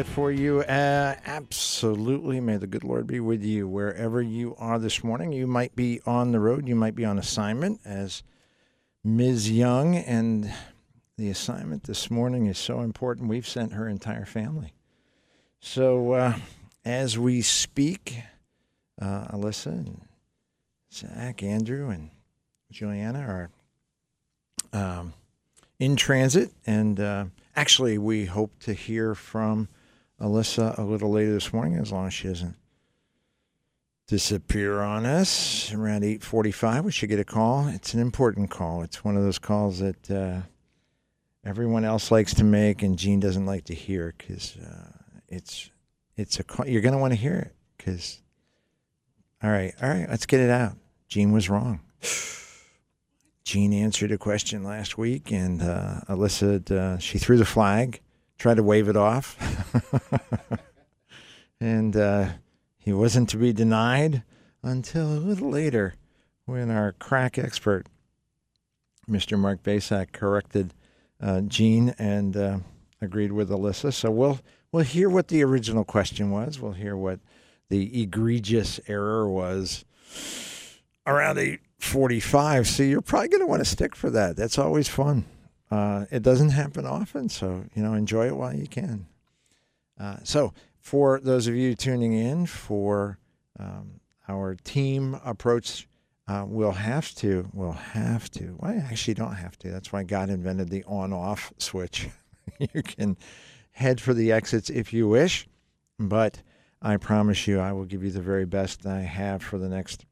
for you. Uh, absolutely. May the good Lord be with you wherever you are this morning. You might be on the road, you might be on assignment as Ms. Young, and the assignment this morning is so important. We've sent her entire family. So uh, as we speak, uh, Alyssa and Zach, Andrew, and Juliana are um, in transit and. Uh, Actually, we hope to hear from Alyssa a little later this morning, as long as she doesn't disappear on us around 8.45 we should get a call. It's an important call. It's one of those calls that uh, everyone else likes to make and gene doesn't like to hear because uh, it's it's a call you're going to want to hear it because all right all right let's get it out. Gene was wrong. Gene answered a question last week, and uh, Alyssa, uh, she threw the flag, tried to wave it off, and uh, he wasn't to be denied until a little later when our crack expert, Mr. Mark Basak, corrected uh, Gene and uh, agreed with Alyssa. So we'll we'll hear what the original question was. We'll hear what the egregious error was around eight 45. So you're probably going to want to stick for that. That's always fun. Uh, it doesn't happen often, so you know enjoy it while you can. Uh, so for those of you tuning in for um, our team approach, uh, we'll have to. We'll have to. Well, I actually don't have to. That's why God invented the on-off switch. you can head for the exits if you wish, but I promise you, I will give you the very best I have for the next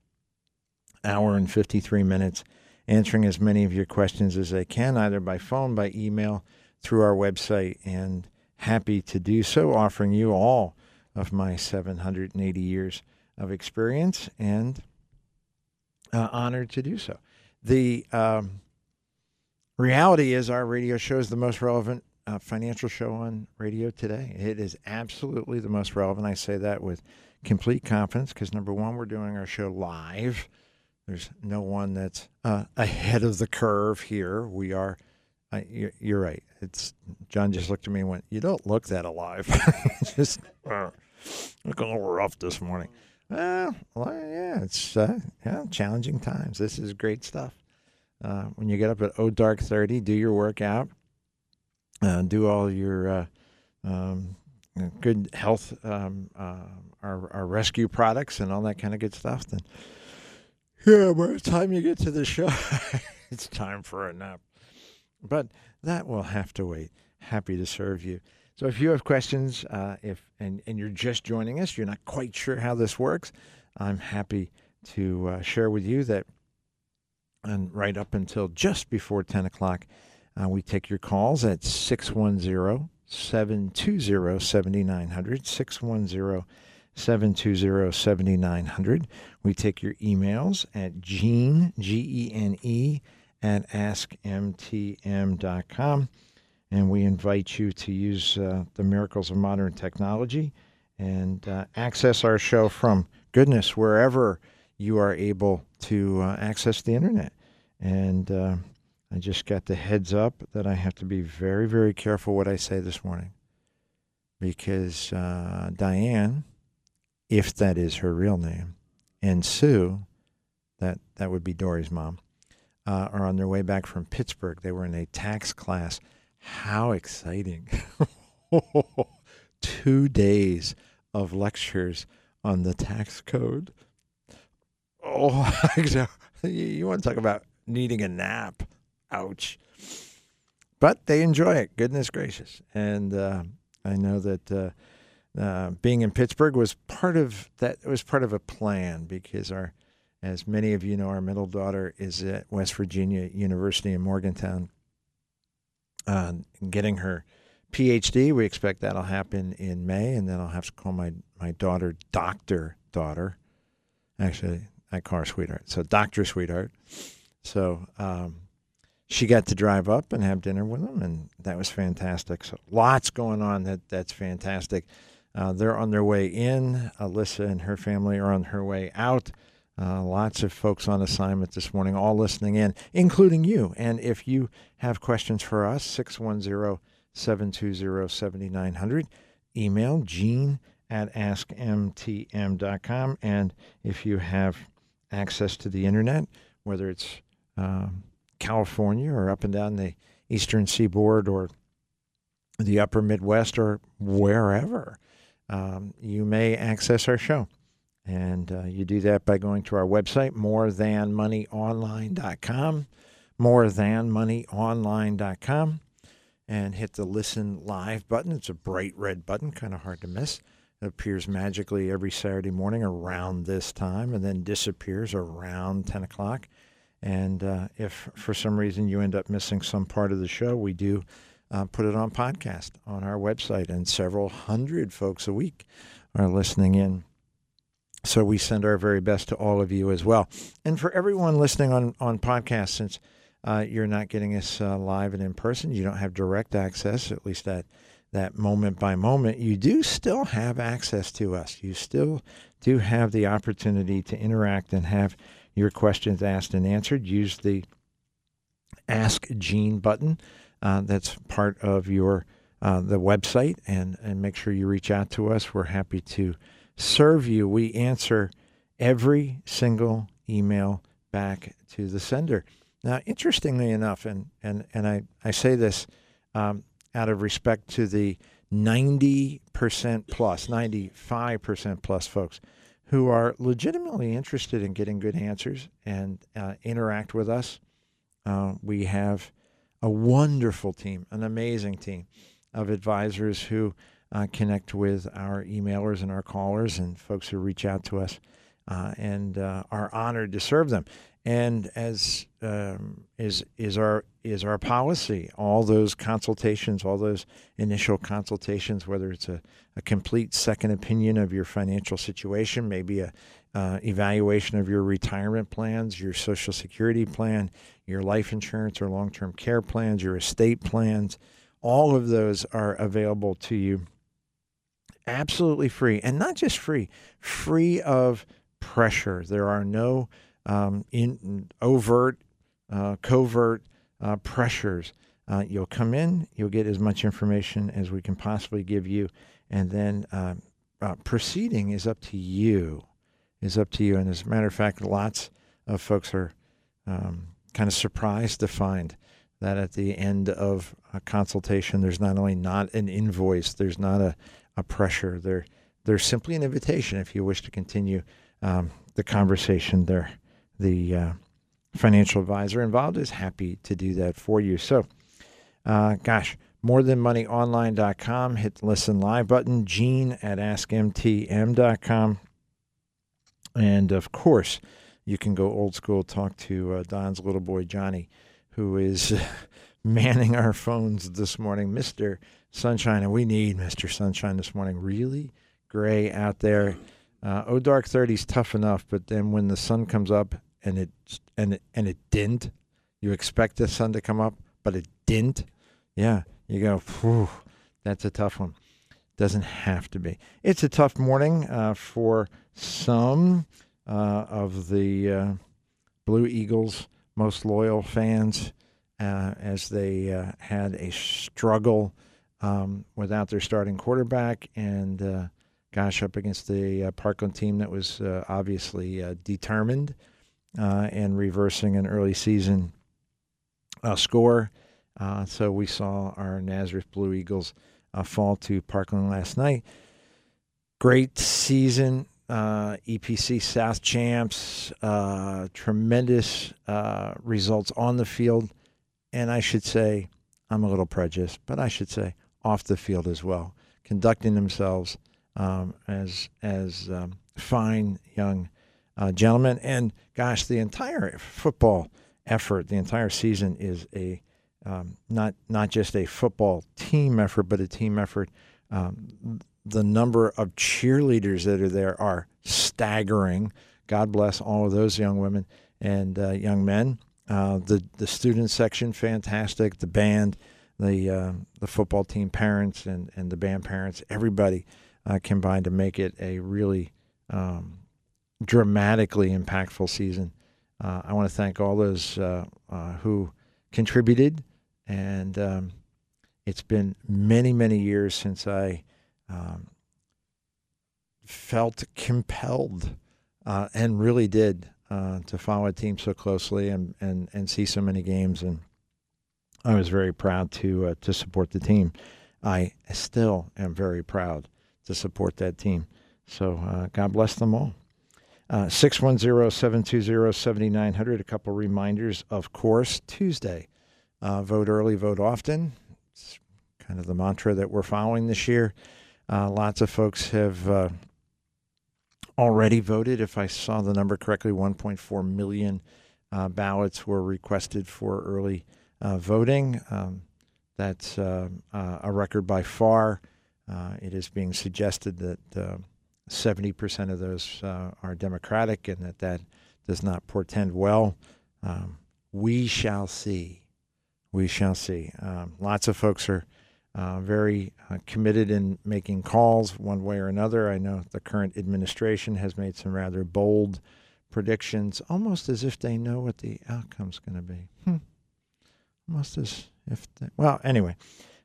hour and 53 minutes, answering as many of your questions as I can, either by phone, by email, through our website, and happy to do so, offering you all of my 780 years of experience and uh, honored to do so. The um, reality is, our radio show is the most relevant uh, financial show on radio today. It is absolutely the most relevant. I say that with complete confidence because, number one, we're doing our show live there's no one that's uh, ahead of the curve here. We are. Uh, you're, you're, right. It's John just looked at me and went, "You don't look that alive. just uh, a little rough this morning." Well, yeah, it's uh, yeah, challenging times. This is great stuff. Uh, when you get up at oh dark thirty, do your workout, uh, do all your um, good health, um, our, our rescue products, and all that kind of good stuff. Then yeah, by the time you get to the show, it's time for a nap. But that will have to wait. Happy to serve you. So if you have questions, uh, if and, and you're just joining us, you're not quite sure how this works, I'm happy to uh, share with you that and right up until just before 10 o'clock, uh, we take your calls at 610 720 7900. 610 720 7900. We take your emails at gene, G E N E, at askmtm.com. And we invite you to use uh, the miracles of modern technology and uh, access our show from goodness wherever you are able to uh, access the internet. And uh, I just got the heads up that I have to be very, very careful what I say this morning because uh, Diane if that is her real name. And Sue, that, that would be Dory's mom, uh, are on their way back from Pittsburgh. They were in a tax class. How exciting! Two days of lectures on the tax code. Oh, you want to talk about needing a nap? Ouch. But they enjoy it. Goodness gracious. And uh, I know that. Uh, uh, being in Pittsburgh was part of that was part of a plan because our as many of you know our middle daughter is at West Virginia University in Morgantown. Uh, getting her PhD we expect that'll happen in May and then I'll have to call my my daughter doctor daughter. Actually I call her sweetheart. So doctor sweetheart. So um, she got to drive up and have dinner with them and that was fantastic. So lots going on that that's fantastic uh, they're on their way in. Alyssa and her family are on her way out. Uh, lots of folks on assignment this morning, all listening in, including you. And if you have questions for us, 610 720 7900. email, gene at askmtm.com. And if you have access to the internet, whether it's um, California or up and down the eastern seaboard or the upper Midwest or wherever, um, you may access our show. And uh, you do that by going to our website, morethanmoneyonline.com, morethanmoneyonline.com, and hit the listen live button. It's a bright red button, kind of hard to miss. It appears magically every Saturday morning around this time and then disappears around 10 o'clock. And uh, if for some reason you end up missing some part of the show, we do uh, put it on podcast on our website, and several hundred folks a week are listening in. So we send our very best to all of you as well. And for everyone listening on, on podcast, since uh, you're not getting us uh, live and in person, you don't have direct access, at least that that moment by moment, you do still have access to us. You still do have the opportunity to interact and have your questions asked and answered. Use the Ask Gene button uh, that's part of your uh, the website, and and make sure you reach out to us. We're happy to serve you. We answer every single email back to the sender. Now, interestingly enough, and and and I I say this um, out of respect to the 90% plus, 95% plus folks who are legitimately interested in getting good answers and uh, interact with us. Uh, we have a wonderful team, an amazing team of advisors who uh, connect with our emailers and our callers and folks who reach out to us uh, and uh, are honored to serve them. And as um, is is our is our policy, all those consultations, all those initial consultations, whether it's a, a complete second opinion of your financial situation, maybe a uh, evaluation of your retirement plans, your Social Security plan, your life insurance or long term care plans, your estate plans, all of those are available to you absolutely free. And not just free, free of pressure. There are no um, in overt, uh, covert uh, pressures. Uh, you'll come in, you'll get as much information as we can possibly give you, and then uh, uh, proceeding is up to you. Is up to you. And as a matter of fact, lots of folks are um, kind of surprised to find that at the end of a consultation, there's not only not an invoice, there's not a, a pressure. There, there's simply an invitation if you wish to continue um, the conversation there the uh, financial advisor involved is happy to do that for you. So, uh, gosh, more than moneyonline.com. Hit the listen live button. Gene at askmtm.com. And of course, you can go old school, talk to uh, Don's little boy, Johnny, who is manning our phones this morning. Mr. Sunshine, and we need Mr. Sunshine this morning. Really gray out there. Uh, oh, dark 30 is tough enough, but then when the sun comes up and it and it, and it didn't. You expect the sun to come up, but it didn't. Yeah, you go. That's a tough one. Doesn't have to be. It's a tough morning uh, for some uh, of the uh, Blue Eagles' most loyal fans, uh, as they uh, had a struggle um, without their starting quarterback and uh, gosh, up against the Parkland team that was obviously determined uh, and reversing an early season uh, score. Uh, so we saw our Nazareth Blue Eagles uh, fall to Parkland last night. Great season, uh, EPC South champs, uh, tremendous results on the field, and I should say, I'm a little prejudiced, but I should say off the field as well, conducting themselves um, as as um, fine young uh, gentlemen. And gosh, the entire football effort, the entire season is a um, not not just a football team effort, but a team effort. Um, the number of cheerleaders that are there are staggering. God bless all of those young women and uh, young men. Uh, the the student section, fantastic. The band, the uh, the football team parents and, and the band parents, everybody uh, combined to make it a really um, dramatically impactful season. Uh, I want to thank all those uh, who contributed, and um, it's been many, many years since I um, felt compelled uh, and really did uh, to follow a team so closely and, and, and see so many games. And I was very proud to uh, to support the team. I still am very proud to support that team. So uh, God bless them all. Uh, 610 720 7900. A couple reminders, of course, Tuesday. Uh, vote early, vote often. It's kind of the mantra that we're following this year. Uh, lots of folks have uh, already voted. If I saw the number correctly, 1.4 million uh, ballots were requested for early uh, voting. Um, that's uh, uh, a record by far. It is being suggested that 70% of those are Democratic and that that does not portend well. Um, we shall see. We shall see. Um, lots of folks are uh, very uh, committed in making calls one way or another. I know the current administration has made some rather bold predictions, almost as if they know what the outcome's going to be. Hmm. Almost as if, they, well, anyway.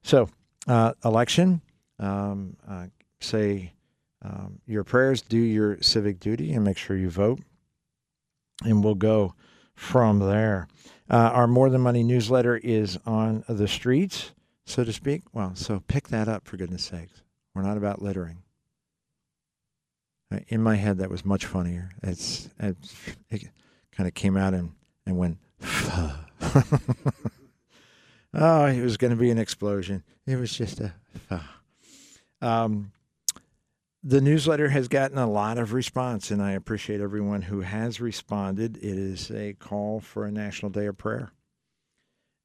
So, uh, election, um, uh, say um, your prayers, do your civic duty, and make sure you vote. And we'll go from there. Uh, our More Than Money newsletter is on the streets so to speak. Well, so pick that up for goodness sakes. We're not about littering. In my head, that was much funnier. It's, it's it kind of came out and, and went, oh, it was going to be an explosion. It was just a. Um, the newsletter has gotten a lot of response, and I appreciate everyone who has responded. It is a call for a National Day of Prayer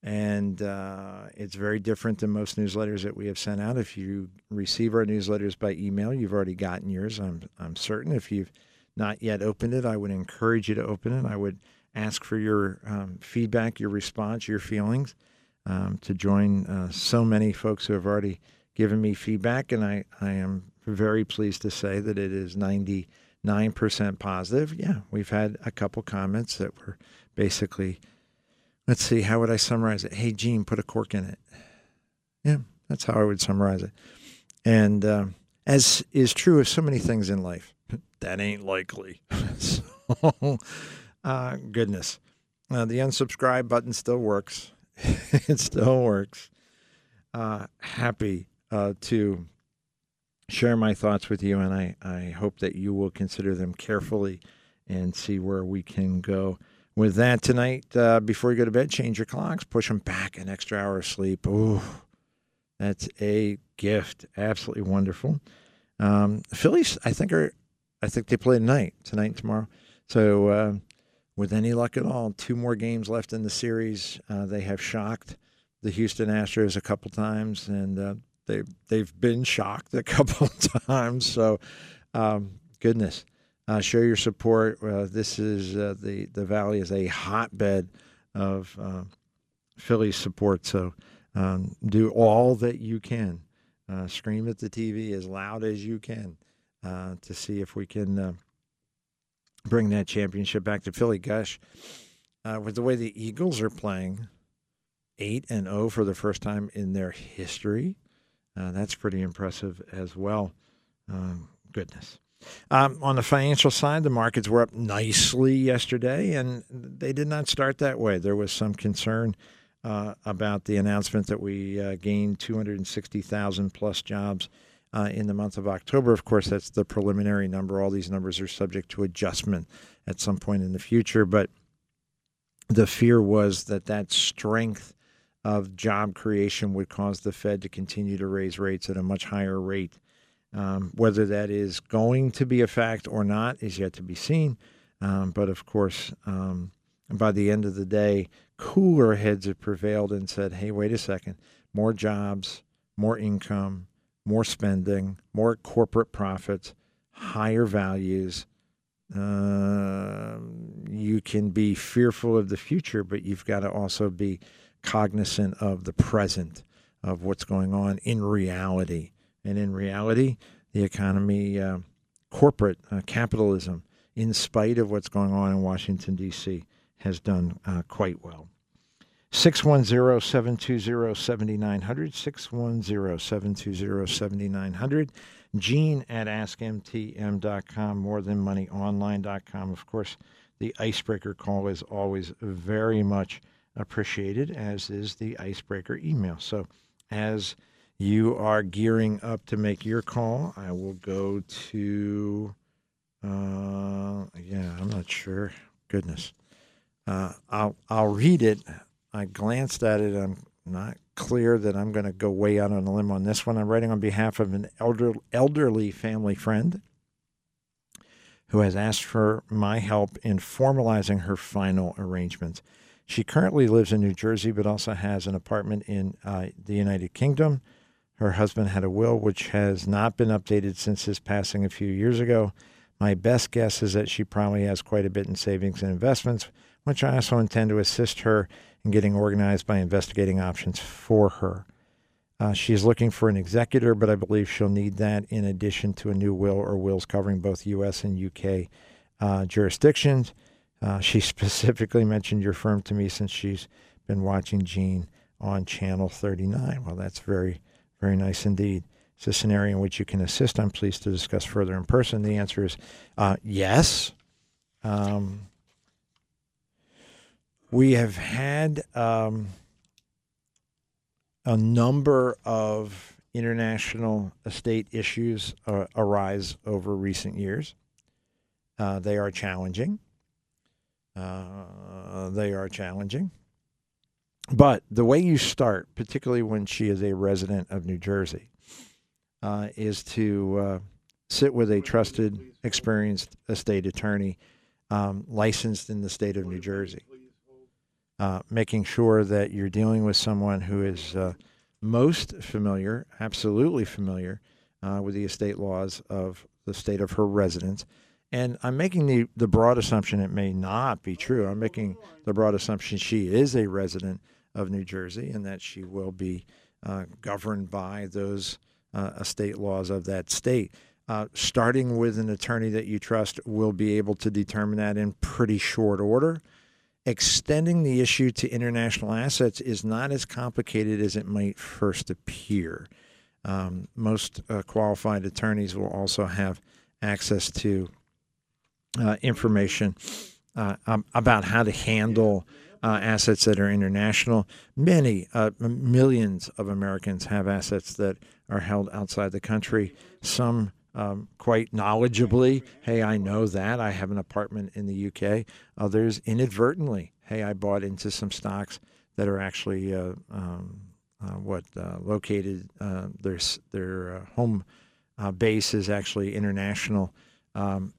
and uh, it's very different than most newsletters that we have sent out. If you receive our newsletters by email, you've already gotten yours. I'm I'm certain. If you've not yet opened it, I would encourage you to open it. I would ask for your um, feedback, your response, your feelings. Um, to join uh, so many folks who have already given me feedback, and I I am very pleased to say that it is 99% positive. Yeah, we've had a couple comments that were basically let's see, how would I summarize it? Hey, Gene, put a cork in it. Yeah, that's how I would summarize it. And um, as is true of so many things in life, that ain't likely. so, uh, goodness. Uh, the unsubscribe button still works. it still works. Uh, happy uh, to share my thoughts with you, and I, I hope that you will consider them carefully and see where we can go with that tonight, uh, before you go to bed, change your clocks, push them back an extra hour of sleep. Ooh, that's a gift. Absolutely wonderful. Um, Phillies, I think are, I think they play tonight, tonight and tomorrow. So, uh, with any luck at all, two more games left in the series. Uh, they have shocked the Houston Astros a couple times, and uh, they they've been shocked a couple times. So, um, goodness, uh, show your support. Uh, this is uh, the the Valley is a hotbed of uh, Philly support. So um, do all that you can. Uh, scream at the TV as loud as you can uh, to see if we can bring that championship back to Philly. Gosh, with the way the Eagles are playing, eight and zero oh for the first time in their history. that's pretty impressive as well. Um, goodness. Um, on the financial side, the markets were up nicely yesterday, and they did not start that way. There was some concern uh, about the announcement that we uh, gained 260,000 plus jobs uh, in the month of October. Of course, that's the preliminary number. All these numbers are subject to adjustment at some point in the future, but the fear was that that strength of job creation would cause the Fed to continue to raise rates at a much higher rate um, whether that is going to be a fact or not is yet to be seen. Um, but of course, um, by the end of the day, cooler heads have prevailed and said, hey, wait a second, more jobs, more income, more spending, more corporate profits, higher values. Uh, you can be fearful of the future, but you've got to also be cognizant of the present, of what's going on in reality. And in reality, the economy, uh, corporate uh, capitalism, in spite of what's going on in Washington, D.C., has done uh, quite well. 610 720 7900. 610 720 7900. Gene at askmtm.com, morethanmoneyonline.com. Of course, the icebreaker call is always very much appreciated, as is the icebreaker email. So, as you are gearing up to make your call, I will go to, uh, yeah, I'm not sure. Goodness. Uh, I'll, I'll read it. I glanced at it. I'm not clear that I'm going to go way out on a limb on this one. I'm writing on behalf of an elder, elderly family friend who has asked for my help in formalizing her final arrangements. She currently lives in New Jersey, but also has an apartment in uh, the United Kingdom. Her husband had a will which has not been updated since his passing a few years ago. My best guess is that she probably has quite a bit in savings and investments, which I also intend to assist her in getting organized by investigating options for her. Uh, she's looking for an executor, but I believe she'll need that in addition to a new will or wills covering both U.S. and U.K. Uh, jurisdictions. Uh, she specifically mentioned your firm to me since she's been watching Gene on Channel 39. Well, that's very, very nice indeed. It's a scenario in which you can assist. I'm pleased to discuss further in person. The answer is uh, yes. Um, we have had um, a number of international estate issues uh, arise over recent years. Uh, they are challenging. Uh, they are challenging. But the way you start, particularly when she is a resident of New Jersey, uh, is to uh, sit with a trusted, experienced estate attorney um, licensed in the state of New Jersey. Uh, making sure that you're dealing with someone who is uh, most familiar, absolutely familiar, uh, with the estate laws of the state of her residence. And I'm making the, the broad assumption it may not be true. I'm making the broad assumption she is a resident of New Jersey and that she will be uh, governed by those uh, estate laws of that state. Uh, starting with an attorney that you trust will be able to determine that in pretty short order extending the issue to international assets is not as complicated as it might first appear. Um, most uh, qualified attorneys will also have access to uh, information uh, about how to handle uh, assets that are international. Many, uh, millions of Americans have assets that are held outside the country. Some um, quite knowledgeably, hey, I know that. I have an apartment in the UK. Others inadvertently, hey, I bought into some stocks that are actually uh, um, uh, what uh, located uh, their their home base is actually international um,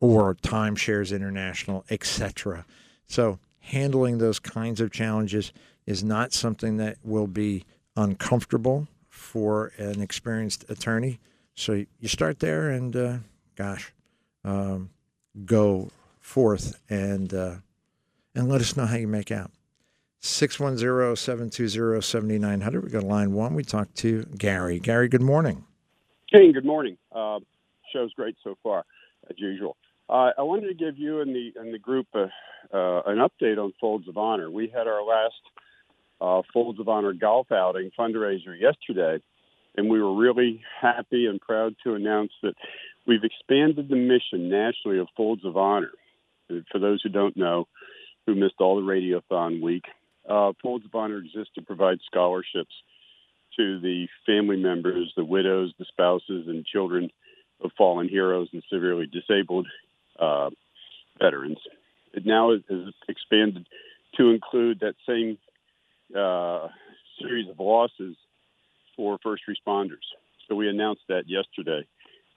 or timeshares international, etc. So handling those kinds of challenges is not something that will be uncomfortable for an experienced attorney so you start there and, uh, gosh, um, go forth and uh, and let us know how you make out. 610-720-7900. We go to line one. We talk to Gary. Gary, good morning. Hey, good morning. Uh, show's great so far, as usual. Uh, I wanted to give you and the and the group uh, uh an update on Folds of Honor. We had our last uh, Folds of Honor golf outing fundraiser yesterday, and we were really happy and proud to announce that we've expanded the mission nationally of Folds of Honor. For those who don't know, who missed all the Radiothon week, uh, Folds of Honor exists to provide scholarships to the family members, the widows, the spouses, and children of fallen heroes and severely disabled uh, veterans. It now is expanded to include that same uh, series of losses for first responders. So we announced that yesterday.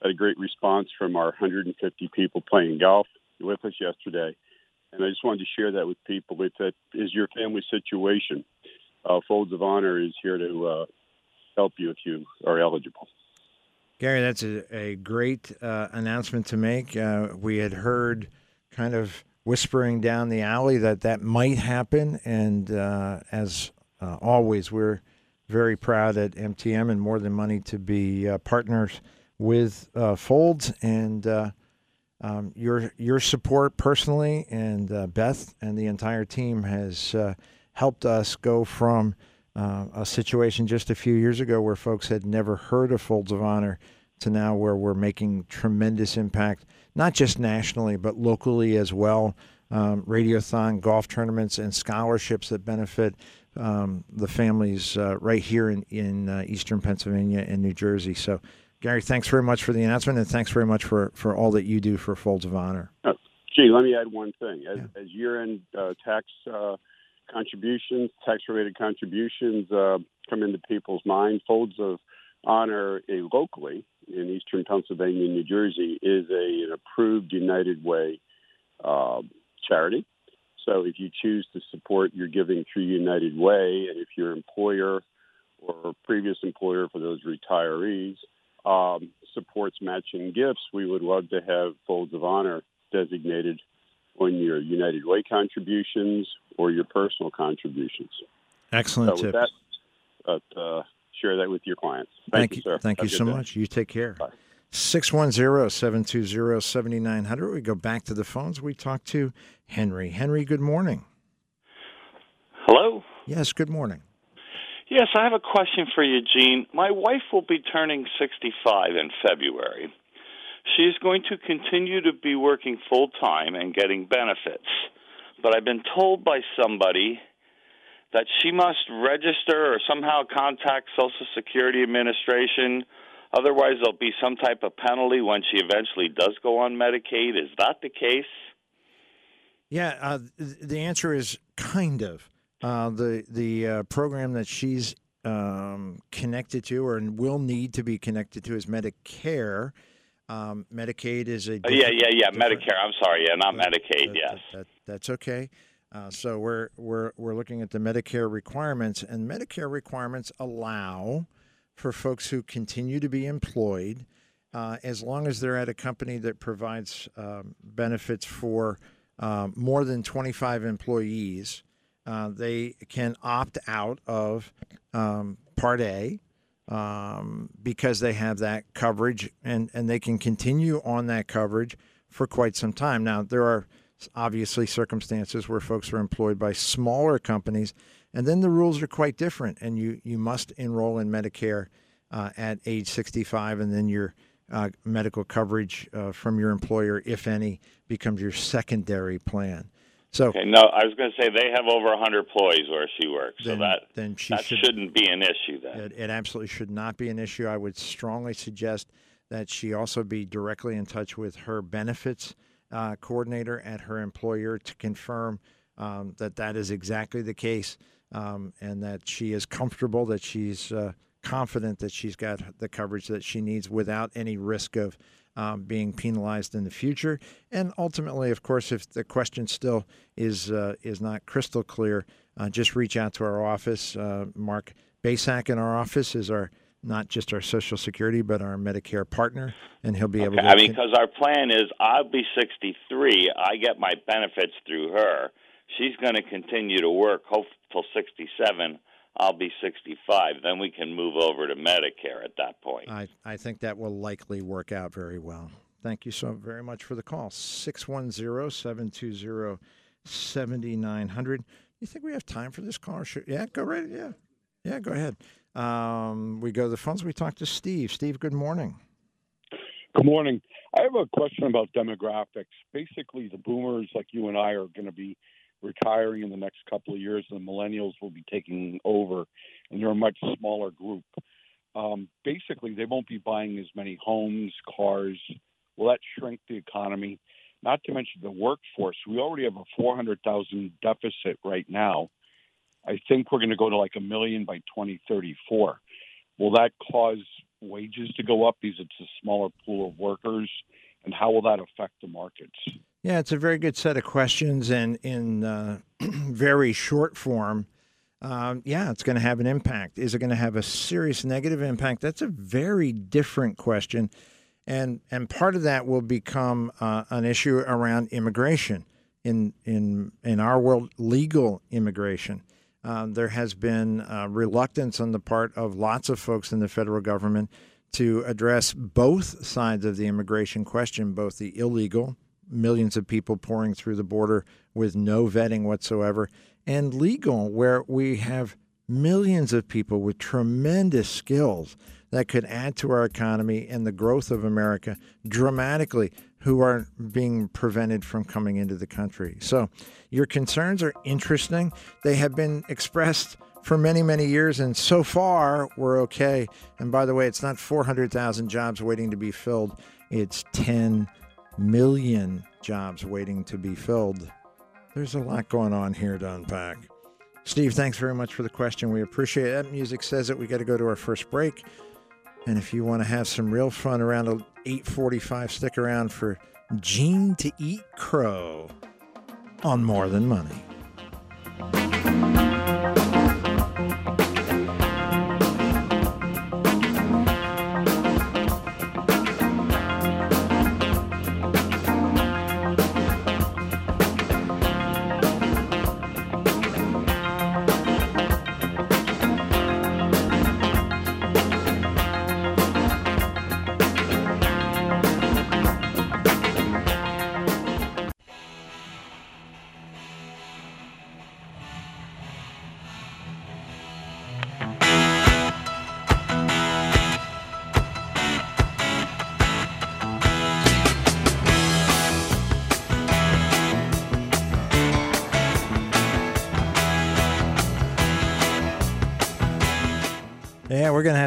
Had a great response from our 150 people playing golf with us yesterday. And I just wanted to share that with people. If that is your family situation, uh, Folds of Honor is here to uh, help you if you are eligible. Gary, that's a, a great uh, announcement to make. Uh, we had heard kind of whispering down the alley that that might happen. And uh, as uh, always, we're very proud at MTM and More Than Money to be uh, partners with uh, Folds and um, your your support personally and Beth and the entire team has helped us go from uh, a situation just a few years ago where folks had never heard of Folds of Honor to now where we're making tremendous impact, not just nationally, but locally as well. Um, radiothon, golf tournaments, and scholarships that benefit um, the families uh, right here in, in uh, eastern Pennsylvania and New Jersey. So, Gary, thanks very much for the announcement, and thanks very much for, for all that you do for Folds of Honor. Uh, gee, let me add one thing. As, yeah. as year end uh, tax uh, contributions, tax related contributions uh, come into people's mind, Folds of Honor locally in eastern Pennsylvania and New Jersey is a, an approved United Way charity. So if you choose to support your giving through United Way, and if your employer or previous employer for those retirees um, supports matching gifts, we would love to have Folds of Honor designated on your United Way contributions or your personal contributions. Excellent so tip. That, uh, share that with your clients. Thank, Thank you, sir. Thank Have you so day. much. You take care. Bye. 610-720-7900. We go back to the phones. We talk to Henry. Henry, good morning. Hello? Yes, good morning. Yes, I have a question for you, Gene. My wife will be turning 65 in February. She is going to continue to be working full time and getting benefits. But I've been told by somebody that she must register or somehow contact Social Security Administration. Otherwise, there'll be some type of penalty when she eventually does go on Medicaid. Is that the case? Yeah, uh, the answer is kind of. Uh, the the uh, program that she's um, connected to or will need to be connected to is Medicare. Um, Medicaid is a oh, yeah yeah yeah Medicare. I'm sorry, yeah, not Medicaid. That, yes, that, that, that's okay. Uh, so we're we're we're looking at the Medicare requirements, and Medicare requirements allow for folks who continue to be employed, uh, as long as they're at a company that provides um, benefits for uh, more than 25 employees. Uh, they can opt out of um, Part A um, because they have that coverage, and and they can continue on that coverage for quite some time. Now there are obviously circumstances where folks are employed by smaller companies, and then the rules are quite different. And you you must enroll in Medicare uh, at age 65, and then your uh, medical coverage uh, from your employer, if any, becomes your secondary plan. So okay, no, I was going to say they have over 100 employees where she works, then, so that then she that should, not be an issue. Then it, it absolutely should not be an issue. I would strongly suggest that she also be directly in touch with her benefits uh, coordinator at her employer to confirm um, that that is exactly the case um, and that she is comfortable, that she's uh, confident that she's got the coverage that she needs without any risk of um, being penalized in the future. And ultimately, of course, if the question still is uh, is not crystal clear, uh, just reach out to our office. Uh, Mark Basak in our office is our not just our Social Security, but our Medicare partner, and he'll be okay. able to. I mean, because our plan is I'll be 63. I get my benefits through her. She's going to continue to work, hope till 67. I'll be 65. Then we can move over to Medicare at that point. I, I think that will likely work out very well. Thank you so very much for the call. 610 720 7900. You think we have time for this call? Yeah, go right. Yeah. Yeah, go ahead. Um, we go to the phones. We talk to Steve. Steve, good morning. Good morning. I have a question about demographics. Basically, the boomers like you and I are going to be retiring in the next couple of years, and the millennials will be taking over, and they're a much smaller group. Um, basically, they won't be buying as many homes, cars. Will that shrink the economy? Not to mention the workforce. We already have a 400,000 deficit right now. I think we're going to go to like a million by 2034. Will that cause wages to go up because it's a smaller pool of workers? And how will that affect the markets? Yeah, it's a very good set of questions. And in uh, very short form, um, yeah, it's going to have an impact. Is it going to have a serious negative impact? That's a very different question. And, and part of that will become uh, an issue around immigration in, in, in our world, legal immigration. Uh, there has been uh, reluctance on the part of lots of folks in the federal government to address both sides of the immigration question, both the illegal millions of people pouring through the border with no vetting whatsoever, and legal, where we have millions of people with tremendous skills that could add to our economy and the growth of America dramatically who are being prevented from coming into the country. So, your concerns are interesting. They have been expressed for many, many years, and so far we're okay. And by the way, it's not 400,000 jobs waiting to be filled, it's 10 million jobs waiting to be filled. There's a lot going on here to unpack. Steve, thanks very much for the question. We appreciate it. That music says that we got to go to our first break. And if you want to have some real fun around 8:45, stick around for Gene to Eat Crow on More Than Money.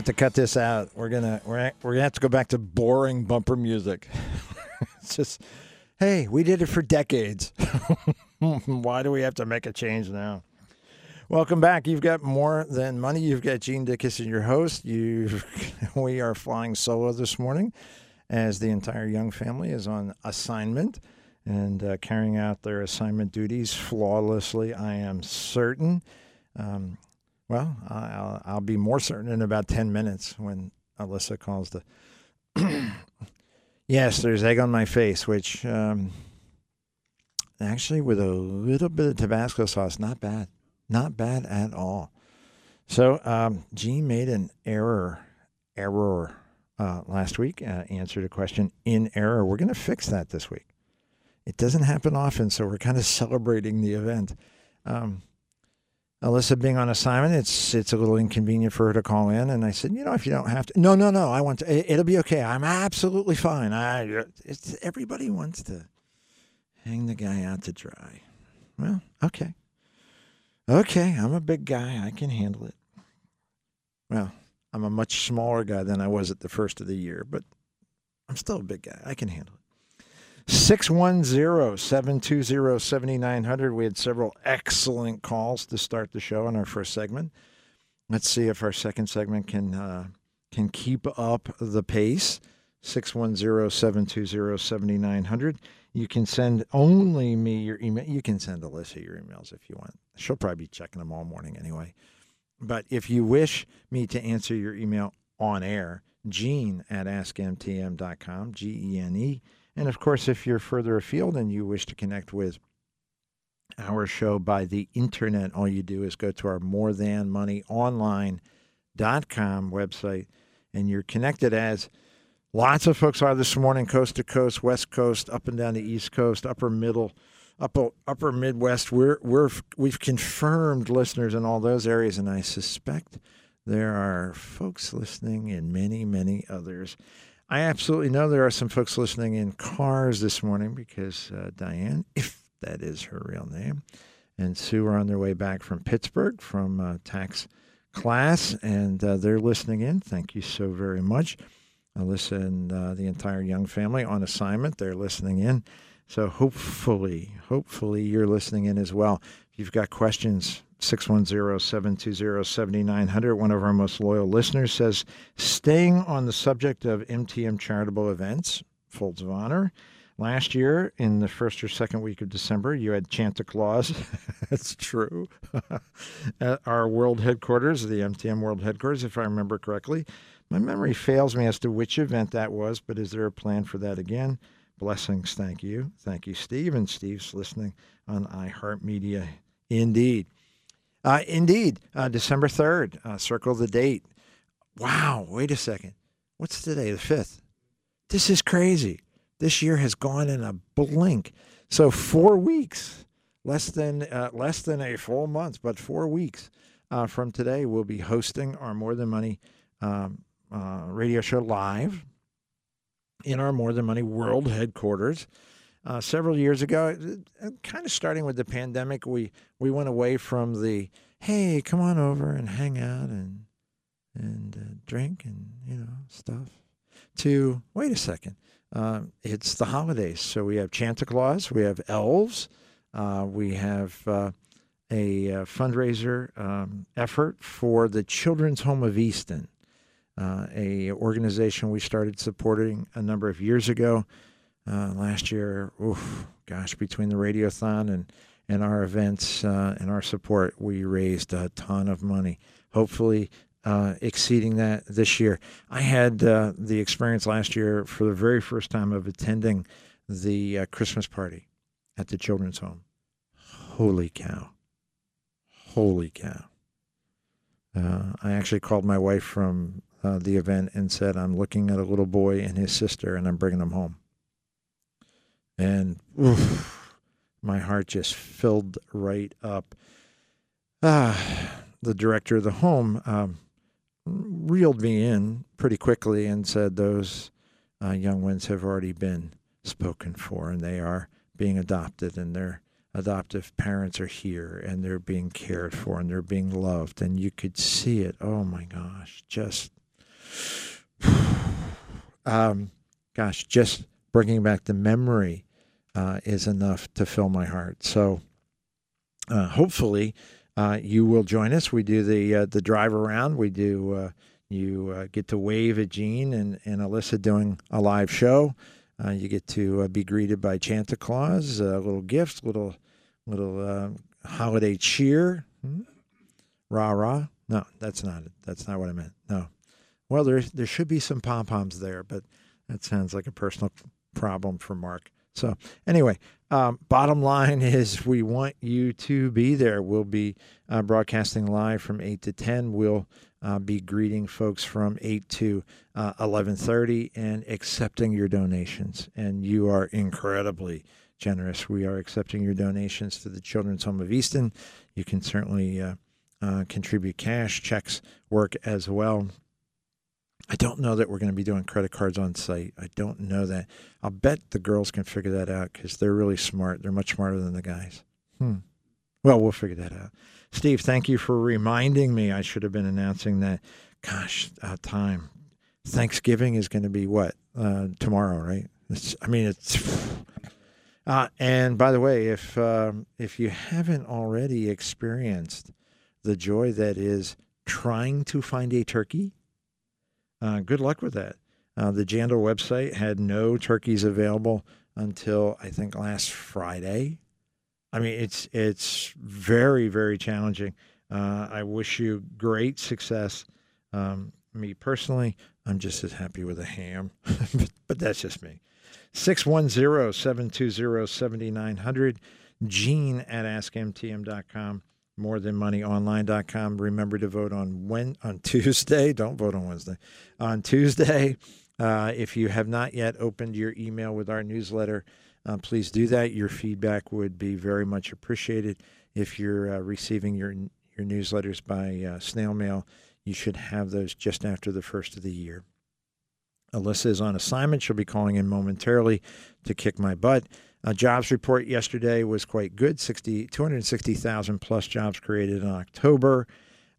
To cut this out. We're gonna we're we're gonna have to go back to boring bumper music. it's just, hey, we did it for decades. Why do we have to make a change now? Welcome back. You've got more than money. You've got Gene Dickinson, your host. You, we are flying solo this morning, as the entire Young family is on assignment and uh, carrying out their assignment duties flawlessly. I am certain. Um, well, I'll, I'll be more certain in about 10 minutes when Alyssa calls the. yes, there's egg on my face, which um, actually, with a little bit of Tabasco sauce, not bad. Not bad at all. So, um, Gene made an error, error uh, last week, uh, answered a question in error. We're going to fix that this week. It doesn't happen often, so we're kind of celebrating the event. Um, Alyssa being on assignment, it's it's a little inconvenient for her to call in. And I said, you know, if you don't have to, no, no, no, I want to. It, will be okay. I'm absolutely fine. I everybody wants to hang the guy out to dry. Well, okay, okay. I'm a big guy. I can handle it. Well, I'm a much smaller guy than I was at the first of the year, but I'm still a big guy. I can handle it. 610 720 7900. We had several excellent calls to start the show in our first segment. Let's see if our second segment can uh, can keep up the pace. 610 720 7900. You can send only me your email. You can send Alyssa your emails if you want. She'll probably be checking them all morning anyway. But if you wish me to answer your email on air, Gene at askmtm.com, G E N E and of course, if you're further afield and you wish to connect with our show by the internet, all you do is go to our more than money online.com website and you're connected as lots of folks are this morning, coast to coast, west coast, up and down the east coast, upper middle, upper upper Midwest. We're we're we've confirmed listeners in all those areas, and I suspect there are folks listening in many many others. I absolutely know there are some folks listening in cars this morning because uh, Diane, if that is her real name, and Sue are on their way back from Pittsburgh from uh, tax class, and uh, they're listening in. Thank you so very much. Alyssa and uh, the entire Young family on assignment, they're listening in. So hopefully, hopefully you're listening in as well. If you've got questions, 610-720-7900 one of our most loyal listeners says staying on the subject of mtm charitable events folds of honor. Last year in the first or second week of december you had Santa Claus that's true at our world headquarters the mtm world headquarters if i remember correctly. My memory fails me as to which event that was but is there a plan for that again? Blessings thank you. Thank you steve and steve's listening on iheartmedia. Indeed uh, indeed, uh, December 3rd, uh, circle the date. Wow, wait a second. What's today, the 5th? This is crazy. This year has gone in a blink. So four weeks, less than uh, less than a full month, but four weeks uh, from today, we'll be hosting our More Than Money um, uh, radio show live in our More Than Money World headquarters. Uh, several years ago, uh, kind of starting with the pandemic, we we went away from the hey, come on over and hang out and and uh, drink and you know stuff to wait a second. Uh, it's the holidays, so we have Santa Claus, we have elves, uh, we have uh, a, uh, fundraiser um, effort for the Children's Home of Easton, a organization we started supporting a number of years ago. Last year, oof, gosh, between the radiothon and and our events and our support, we raised a ton of money. Hopefully, uh, exceeding that this year. I had uh, the experience last year for the very first time of attending the uh, Christmas party at the children's home. Holy cow. Holy cow. Uh, I actually called my wife from uh, the event and said, I'm looking at a little boy and his sister and I'm bringing them home. And oof, my heart just filled right up. Ah, the director of the home, um, reeled me in pretty quickly and said those uh, young ones have already been spoken for and they are being adopted and their adoptive parents are here and they're being cared for and they're being loved. And you could see it. Oh my gosh. Just um, gosh just bringing back the memory uh, is enough to fill my heart so uh, hopefully uh, you will join us. We do the uh, the drive around. We do. Uh, you get to wave at Gene and, and Alyssa doing a live show. You get to be greeted by Santa Claus, A little gifts, little little holiday cheer. Hmm? Rah rah. No, that's not it. That's not what I meant. No. Well, there there should be some pom poms there, but that sounds like a personal problem for Mark. So anyway, um, bottom line is we want you to be there. We'll be uh, broadcasting live from 8 to 10. We'll uh, be greeting folks from 8 to uh, 11.30 and accepting your donations. And you are incredibly generous. We are accepting your donations to the Children's Home of Easton. You can certainly uh, uh, contribute cash. Checks work as well. I don't know that we're going to be doing credit cards on site. I don't know that. I'll bet the girls can figure that out because they're really smart. They're much smarter than the guys. Hmm. Well, we'll figure that out. Steve, thank you for reminding me. I should have been announcing that. Gosh, uh, time. Thanksgiving is going to be what uh, tomorrow, right? It's, I mean, it's. Uh, and by the way, if um, if you haven't already experienced the joy that is trying to find a turkey uh, good luck with that. Uh, the Jaindl website had no turkeys available until I think last Friday. I mean, it's it's very very challenging. Uh, I wish you great success. Um, me personally, I'm just as happy with a ham, but, but that's just me. 610 720 7900, Gene at askmtm.com morethanmoneyonline.com. Remember to vote on when on Tuesday. Don't vote on Wednesday. On Tuesday, uh, if you have not yet opened your email with our newsletter, uh, please do that. Your feedback would be very much appreciated. If you're uh, receiving your your newsletters by uh, snail mail, you should have those just after the first of the year. Alyssa is on assignment. She'll be calling in momentarily to kick my butt. A jobs report yesterday was quite good 60, 260,000 plus jobs created in October.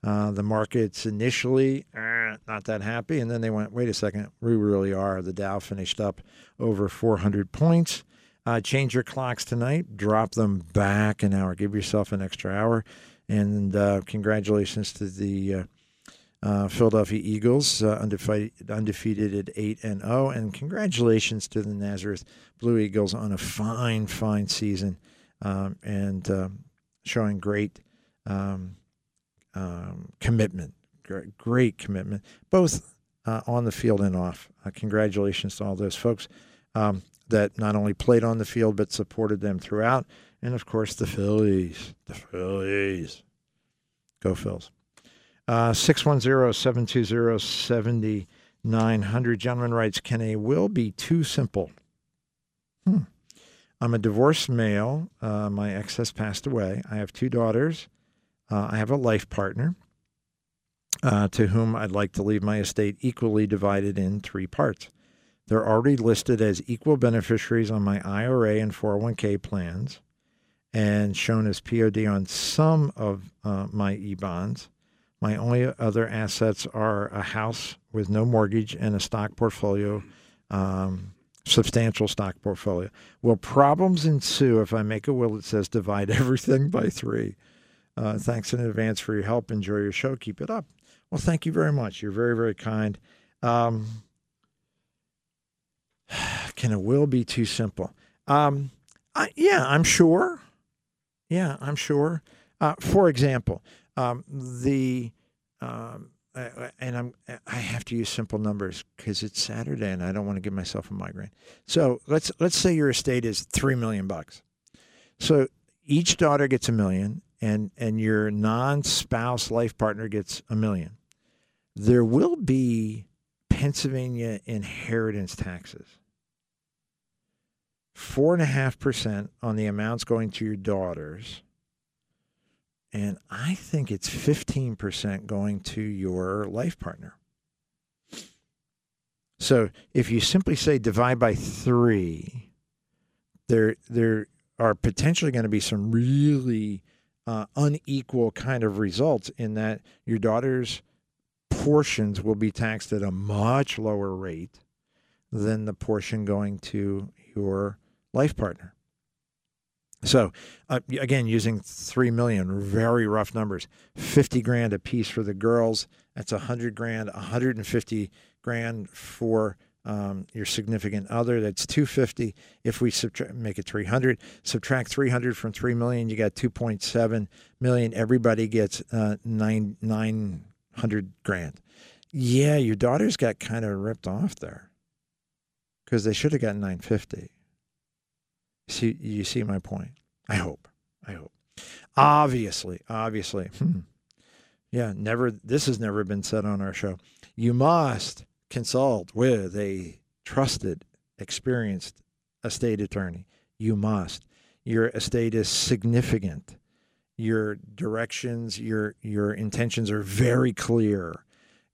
Uh, the markets initially eh, not that happy, and then they went, wait a second, we really are. The Dow finished up over 400 points. Uh, change your clocks tonight, drop them back an hour, give yourself an extra hour. And uh, congratulations to the uh, uh, Philadelphia Eagles, uh, undefeated, undefeated at 8 and 0. And congratulations to the Nazareth Blue Eagles on a fine, fine season um, and uh, showing great um, um, commitment, great, commitment, both uh, on the field and off. Uh, congratulations to all those folks um, that not only played on the field but supported them throughout. And of course, the Phillies. The Phillies. Go, Phils. Uh, 610 720 7900. Gentleman writes Can a will be too simple? Hmm. I'm a divorced male. Uh, my ex has passed away. I have two daughters. Uh, I have a life partner uh, to whom I'd like to leave my estate equally divided in three parts. They're already listed as equal beneficiaries on my IRA and 401k plans and shown as POD on some of uh, my e bonds. My only other assets are a house with no mortgage and a stock portfolio, um, substantial stock portfolio. Will problems ensue if I make a will that says divide everything by three? Uh, thanks in advance for your help. Enjoy your show. Keep it up. Well, thank you very much. You're very, very kind. Um, can a will be too simple? Um, I, yeah, I'm sure. Yeah, I'm sure. Uh, for example, um, the um, and I'm I have to use simple numbers because it's Saturday and I don't want to give myself a migraine. So let's let's say your estate is three million bucks. So each daughter gets a million, and and your non-spouse life partner gets a million. There will be Pennsylvania inheritance taxes. Four and a half percent on the amounts going to your daughters and I think it's 15% going to your life partner. So if you simply say divide by three, there, there are potentially going to be some really uh, unequal kind of results in that your daughter's portions will be taxed at a much lower rate than the portion going to your life partner. So uh, again, using three million, very rough numbers. Fifty grand a piece for the girls. That's a hundred grand. A hundred and fifty grand for um, your significant other. That's two fifty. If we subtract, make it three hundred. Subtract three hundred from three million, you got two point seven million. Everybody gets uh, nine nine hundred grand. Yeah, your daughters got kind of ripped off there because they should have gotten nine fifty. See, you see my point. I hope. I hope. Obviously, obviously. Hmm. Yeah, never. This has never been said on our show. You must consult with a trusted, experienced estate attorney. You must. Your estate is significant. Your directions, your your intentions are very clear.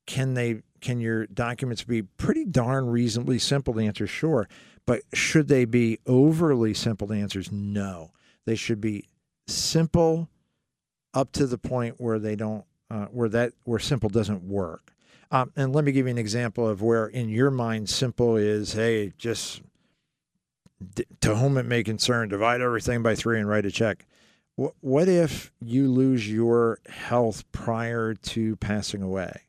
Can they? Can your documents be pretty darn reasonably simple? The answer sure. But should they be overly simple? The answer is no. They should be simple up to the point where they don't, uh, where that, where simple doesn't work. Um, and let me give you an example of where, in your mind, simple is, hey, just to whom it may concern, divide everything by three and write a check. What, what if you lose your health prior to passing away?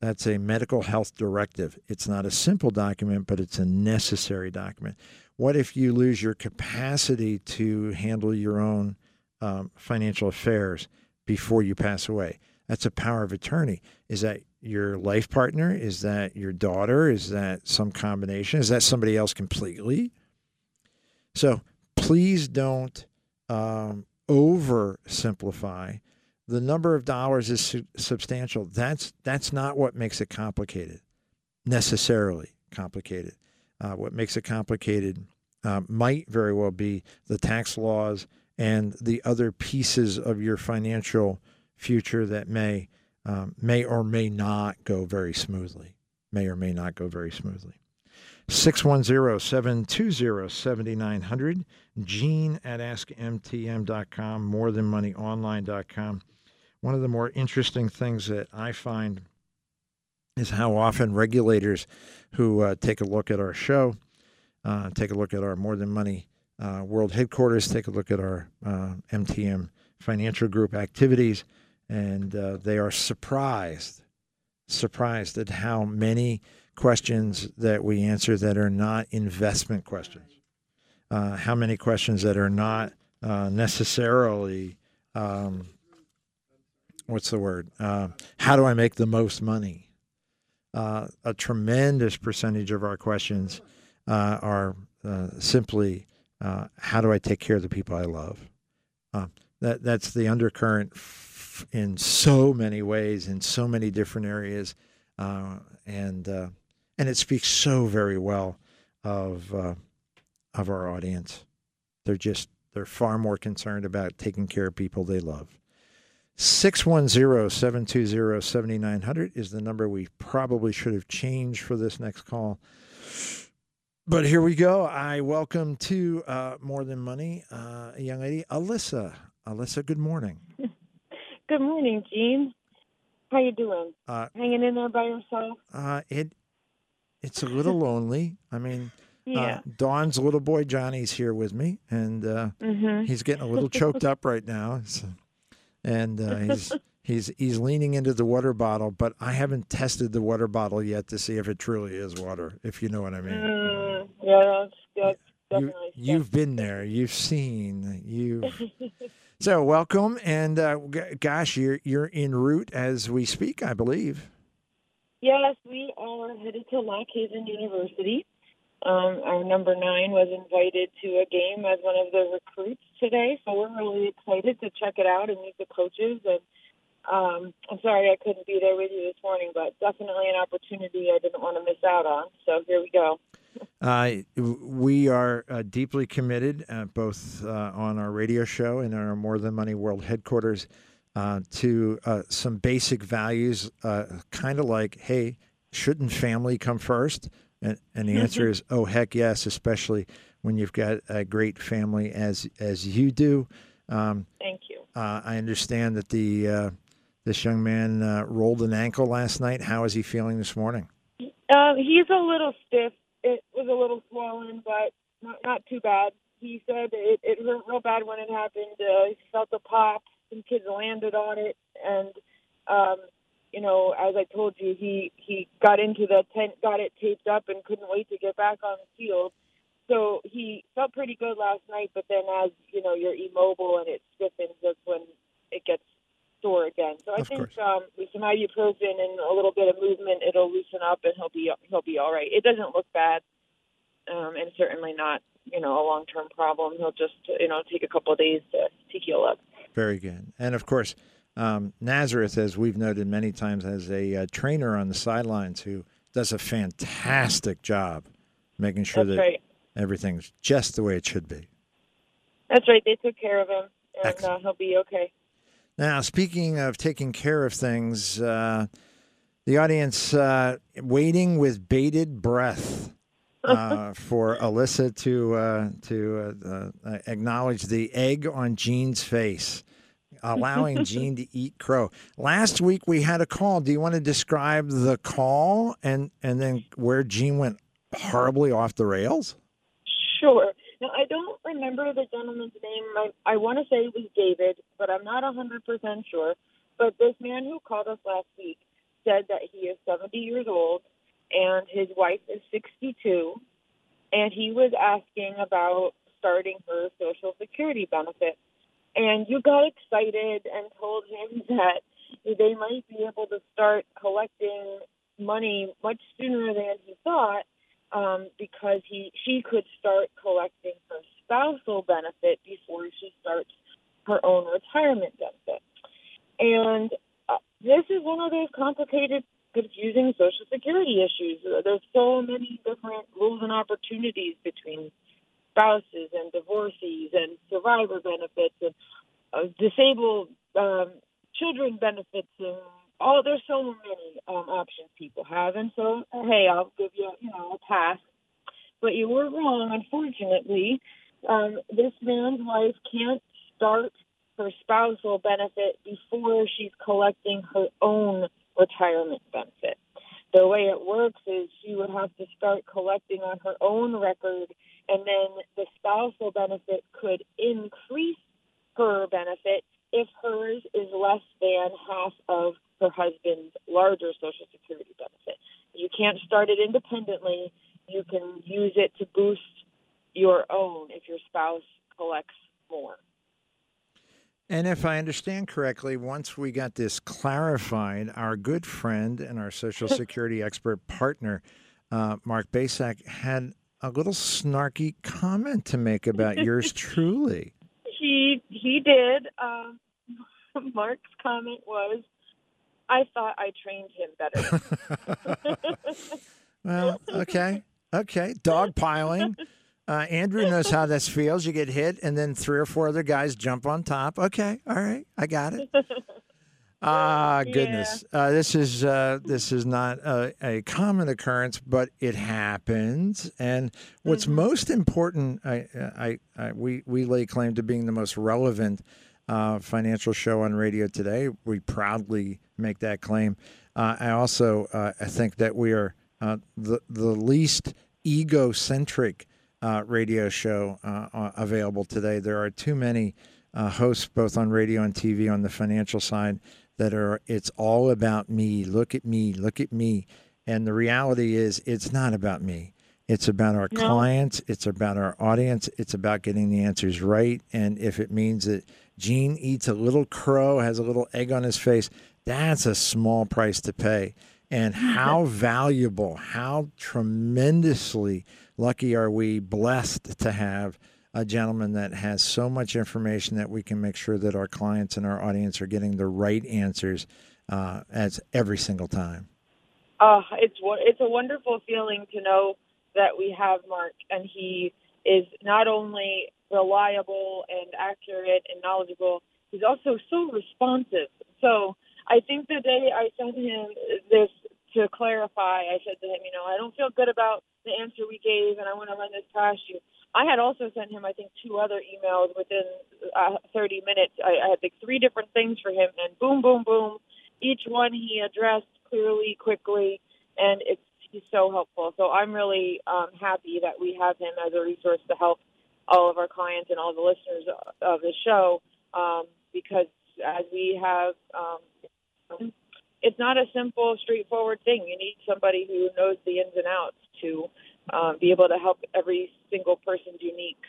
That's a medical health directive. It's not a simple document, but it's a necessary document. What if you lose your capacity to handle your own um, financial affairs before you pass away? That's a power of attorney. Is that your life partner? Is that your daughter? Is that some combination? Is that somebody else completely? So please don't um, oversimplify the number of dollars is su- substantial. That's that's not what makes it complicated, necessarily complicated. Uh, what makes it complicated uh, might very well be the tax laws and the other pieces of your financial future that may um, may or may not go very smoothly. May or may not go very smoothly. 610-720-7900 gene at askmtm.com morethanmoneyonline.com one of the more interesting things that I find is how often regulators who uh, take a look at our show, uh, take a look at our More Than Money uh, World Headquarters, take a look at our MTM uh, Financial Group activities, and uh, they are surprised, surprised at how many questions that we answer that are not investment questions, uh, how many questions that are not necessarily um, what's the word? Uh, how do I make the most money? Uh, a tremendous percentage of our questions uh, are uh, simply uh, how do I take care of the people I love? Uh, that that's the undercurrent f- in so many ways, in so many different areas, and and it speaks so very well of of our audience. They're just they're far more concerned about taking care of people they love. 610-720-7900 is the number we probably should have changed for this next call. But here we go. I welcome to uh, More Than Money uh, a young lady, Alyssa. Alyssa, good morning. Good morning, Gene. How you doing? Uh, Hanging in there by yourself? uh, it it's a little lonely. I mean, Yeah. uh, Dawn's little boy Johnny's here with me, and uh, mhm. he's getting a little choked up right now, so- and uh, he's he's he's leaning into the water bottle. But I haven't tested the water bottle yet to see if it truly is water. If you know what I mean. Mm, yeah, that's, that's You, you've been there. You've seen. You've. So welcome, and uh, g- gosh, you're you're en route as we speak, I believe. yes, we are headed to Lock Haven University. Um, our number nine was invited to a game as one of the recruits today, so we're really excited to check it out and meet the coaches. And um, I'm sorry I couldn't be there with you this morning, but definitely an opportunity I didn't want to miss out on. So here we go. Uh, we are uh, deeply committed, uh, both uh, on our radio show and in our More Than Money World headquarters, uh, to uh, some basic values, kind of like, hey, shouldn't family come first? And, and the answer is, oh, heck yes, especially when you've got a great family as as you do. Um, Thank you. uh, I understand that the uh, this young man uh, rolled an ankle last night. How is he feeling this morning? Um, he's a little stiff. It was a little swollen, but not, not too bad. He said it, it hurt real bad when it happened. Uh, he felt a pop. Some kids landed on it, and um, you know, as I told you, he he got into the tent, got it taped up, and couldn't wait to get back on the field. So he felt pretty good last night, but then as you know, you're immobile and it stiffens. That's when it gets sore again. So I Of think um, with some ibuprofen and a little bit of movement, it'll loosen up and he'll be he'll be all right. It doesn't look bad, um, and certainly not you know a long term problem. He'll just you know take a couple of days to to heal up. Very good. And of course, um, Nazareth, as we've noted many times, has a uh, trainer on the sidelines who does a fantastic job making sure That's that right. everything's just the way it should be. That's right. They took care of him, and uh, he'll be okay. Now, speaking of taking care of things, uh, the audience uh, waiting with bated breath uh, for Alyssa to uh, to uh, uh, acknowledge the egg on Gene's face, allowing Gene to eat crow. Last week we had a call. Do you want to describe the call and and then where Gene went horribly off the rails? Sure. Now, I don't remember the gentleman's name. I, I want to say it was David, but I'm not a 100% sure. But this man who called us last week said that he is 70 years old and his wife is 62, and he was asking about starting her Social Security benefit. And you got excited and told him that they might be able to start collecting money much sooner than he thought um, because he she could start collecting her spousal benefit before she starts her own retirement benefit. And uh, this is one of those complicated, confusing Social Security issues. There's so many different rules and opportunities between spouses and divorcees and survivor benefits and uh, disabled um, children benefits and all there's so many um, options people have. And so hey i'll give you you know a pass. But you were wrong unfortunately. Um, this man's wife can't start her spousal benefit before she's collecting her own retirement benefit. The way it works is she would have to start collecting on her own record and then the spousal benefit could increase her benefit if hers is less than half of her husband's larger Social Security benefit. You can't start it independently. You can use it to boost your own if your spouse collects more. And if I understand correctly, once we got this clarified, our good friend and our Social Security expert partner, uh, Mark Basak, had a little snarky comment to make about yours truly. He he did. Um, Mark's comment was, "I thought I trained him better." well, okay, okay, dogpiling. Uh, Andrew knows how this feels. You get hit, and then three or four other guys jump on top. Okay, all right, I got it. Ah, goodness. Uh, this is uh, this is not a, a, common occurrence, but it happens. And what's mm-hmm. most important, I, I, I, we we lay claim to being the most relevant uh, financial show on radio today. We proudly make that claim. Uh, I also uh, I think that we are uh, the the least egocentric radio show available today. There are too many. hosts both on radio and TV on the financial side that are it's all about me. Look at me, look at me. And the reality is it's not about me. It's about our no. clients, it's about our audience, it's about getting the answers right. And if it means that Gene eats a little crow, has a little egg on his face, that's a small price to pay. And mm-hmm. how valuable, how tremendously lucky are we blessed to have a gentleman that has so much information that we can make sure that our clients and our audience are getting the right answers uh, as every single time. Uh, it's it's a wonderful feeling to know that we have Mark, and he is not only reliable and accurate and knowledgeable, he's also so responsive. So I think the day I sent him this to clarify, I said to him, you know, I don't feel good about the answer we gave, and I want to run this past you. I had also sent him, I think, two other emails within uh, 30 minutes. I, I had like three different things for him, and boom, boom, boom. Each one he addressed clearly, quickly, and it's he's so helpful. So I'm really um, happy that we have him as a resource to help all of our clients and all the listeners of the show um, because as we have, um, it's not a simple, straightforward thing. You need somebody who knows the ins and outs to uh, be able to help every single person's unique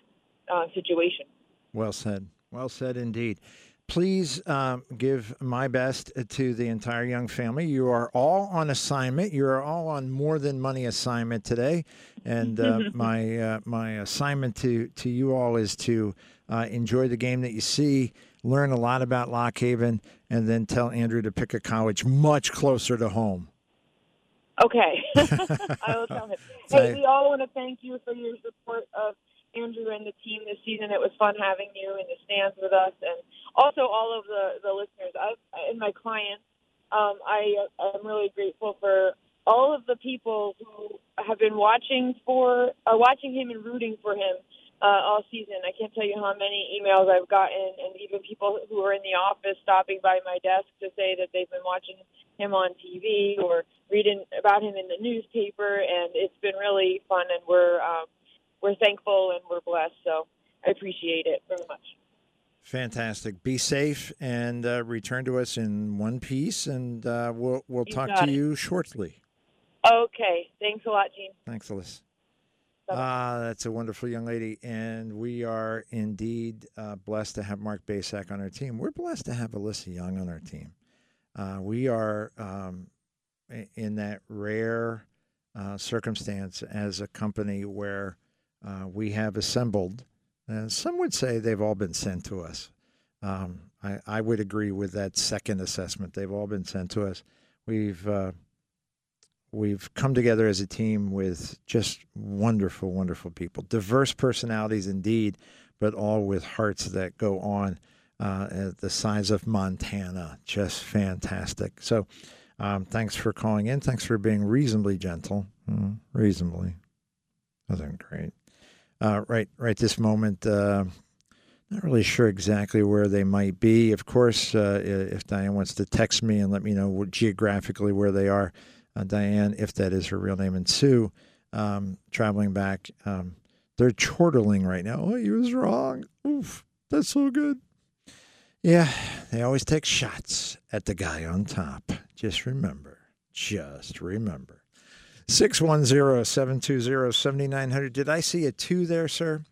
uh, situation. Well said. Well said indeed. Please um, give my best to the entire Young family. You are all on assignment. You are all on more than money assignment today, and uh, my uh, my assignment to to you all is to uh, enjoy the game that you see, learn a lot about Lock Haven, and then tell Andrew to pick a college much closer to home. Okay, I will tell him. Hey, we all want to thank you for your support of Andrew and the team this season. It was fun having you in the stands with us, and also all of the the listeners I, and my clients. Um, I am really grateful for all of the people who have been watching for uh, watching him and rooting for him uh, all season. I can't tell you how many emails I've gotten, and even people who are in the office stopping by my desk to say that they've been watching him on TV or reading about him in the newspaper, and it's been really fun. And we're um, we're thankful and we're blessed. So I appreciate it very much. Fantastic. Be safe and uh, return to us in one piece, and uh, we'll we'll you talk to it. you shortly. Okay. Thanks a lot, Gene. Thanks, Alyssa. Ah, that's a wonderful young lady, and we are indeed uh, blessed to have Mark Basak on our team. We're blessed to have Alyssa Young on our team. Uh, we are um, in that rare uh, circumstance as a company where uh, we have assembled, and some would say they've all been sent to us. Um, I, I, would agree with that second assessment. They've all been sent to us. We've uh, we've come together as a team with just wonderful, wonderful people, diverse personalities indeed, but all with hearts that go on uh, at the size of Montana. Just fantastic. So, um, thanks for calling in. Thanks for being reasonably gentle. Mm, reasonably. Wasn't great. Uh, right, right this moment, uh, not really sure exactly where they might be. Of course, uh, if Diane wants to text me and let me know geographically where they are, uh, Diane, if that is her real name, and Sue, um, traveling back. Um, they're chortling right now. Oh, he was wrong. Oof, that's so good. Yeah, they always take shots at the guy on top. Just remember, just remember. 610 720 7900. Did I see a two there, sir?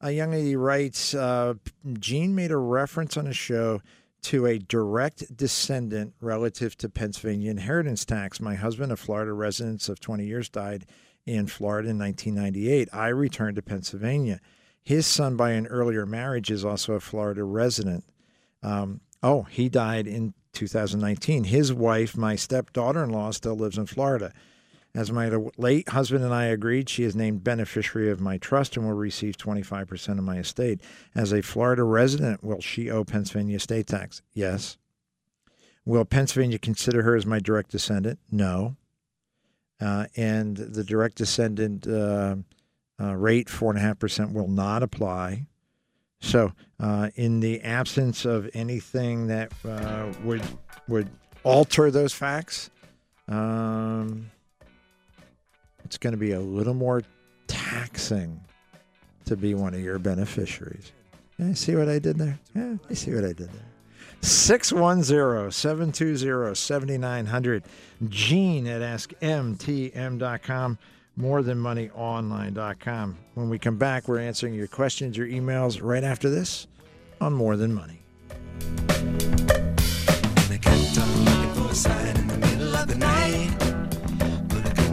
A young lady writes uh, Gene made a reference on a show to a direct descendant relative to Pennsylvania inheritance tax. My husband, a Florida resident of 20 years, died in Florida in 1998. I returned to Pennsylvania. His son, by an earlier marriage, is also a Florida resident. Um, oh, he died in 2019. His wife, my stepdaughter in law, still lives in Florida. As my late husband and I agreed, she is named beneficiary of my trust and will receive 25% of my estate. As a Florida resident, will she owe Pennsylvania estate tax? Yes. Will Pennsylvania consider her as my direct descendant? No. Uh, and the direct descendant uh, uh, rate, 4.5%, will not apply. So, uh, in the absence of anything that uh, would would alter those facts, um, it's going to be a little more taxing to be one of your beneficiaries. Yeah, see what I did there? Yeah, I see what I did there. 610-720-7900. Gene at AskMTM.com. MoreThanMoneyOnline.com. When we come back, we're answering your questions, your emails right after this on More Than Money.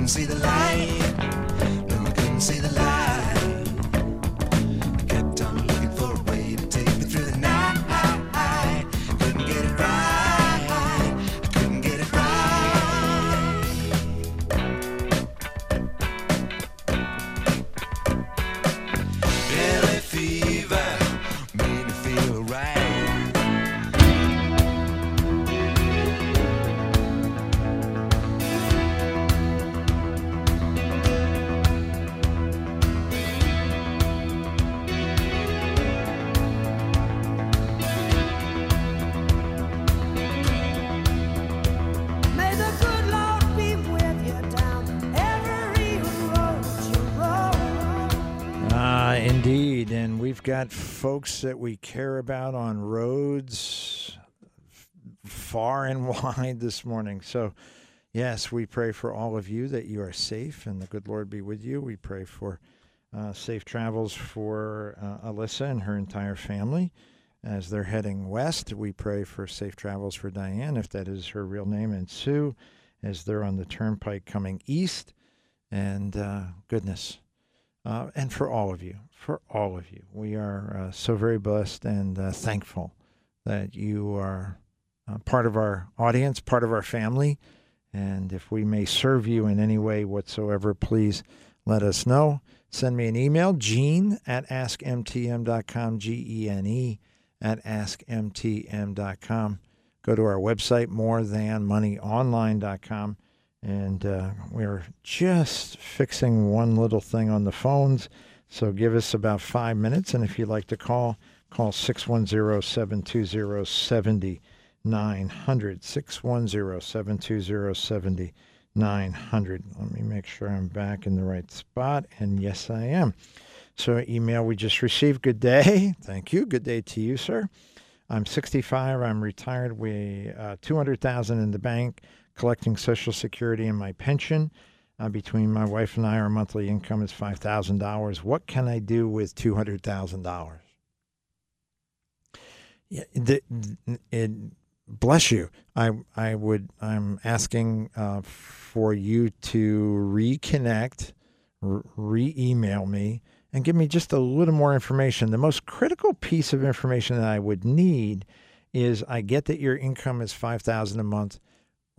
See the light. No, I couldn't see the light. Got folks that we care about on roads far and wide this morning. So, yes, we pray for all of you that you are safe and the good Lord be with you. We pray for uh, safe travels for uh, Alyssa and her entire family as they're heading west. We pray for safe travels for Diane, if that is her real name, and Sue as they're on the turnpike coming east. And uh, goodness, uh, and for all of you, for all of you. We are uh, so very blessed and uh, thankful that you are uh, part of our audience, part of our family. And if we may serve you in any way whatsoever, please let us know. Send me an email, gene at askmtm.com, G E N E at askmtm.com. Go to our website, morethanmoneyonline.com and uh, we're just fixing one little thing on the phones. So give us about five minutes, and if you'd like to call, call 610-720-7900, 610-720-7900. Let me make sure I'm back in the right spot, and yes, I am. So email we just received. Good day. Thank you. Good day to you, sir. I'm 65. I'm retired. We uh, 200,000 in the bank collecting Social Security and my pension. Uh, between my wife and I, our monthly income is five thousand dollars. What can I do with two hundred thousand dollars? Yeah, the, it, bless you. I I would. I'm asking uh, for you to reconnect, re email me, and give me just a little more information. The most critical piece of information that I would need is I get that your income is five thousand a month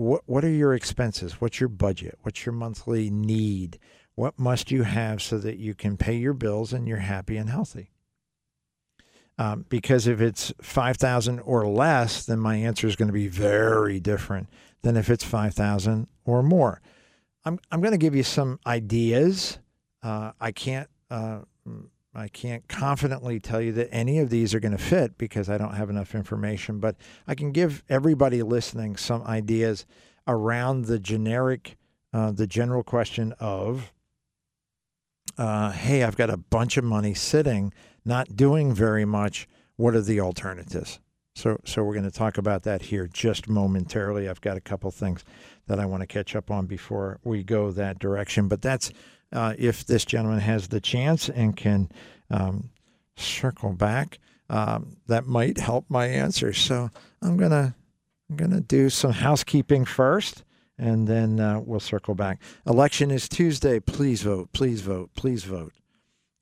what what are your expenses? What's your budget? What's your monthly need? What must you have so that you can pay your bills and you're happy and healthy? Um, because if it's five thousand or less, then my answer is going to be very different than if it's five thousand or more. I'm I'm going to give you some ideas. Uh, I can't uh, I can't confidently tell you that any of these are going to fit because I don't have enough information, but I can give everybody listening some ideas around the generic, uh, the general question of, uh, hey, I've got a bunch of money sitting, not doing very much. What are the alternatives? So, so we're going to talk about that here just momentarily. I've got a couple things that I want to catch up on before we go that direction, but that's uh, if this gentleman has the chance and can um, circle back. Um, that might help my answer. So I'm gonna I'm gonna do some housekeeping first, and then uh, we'll circle back. Election is Tuesday. Please vote. Please vote. Please vote.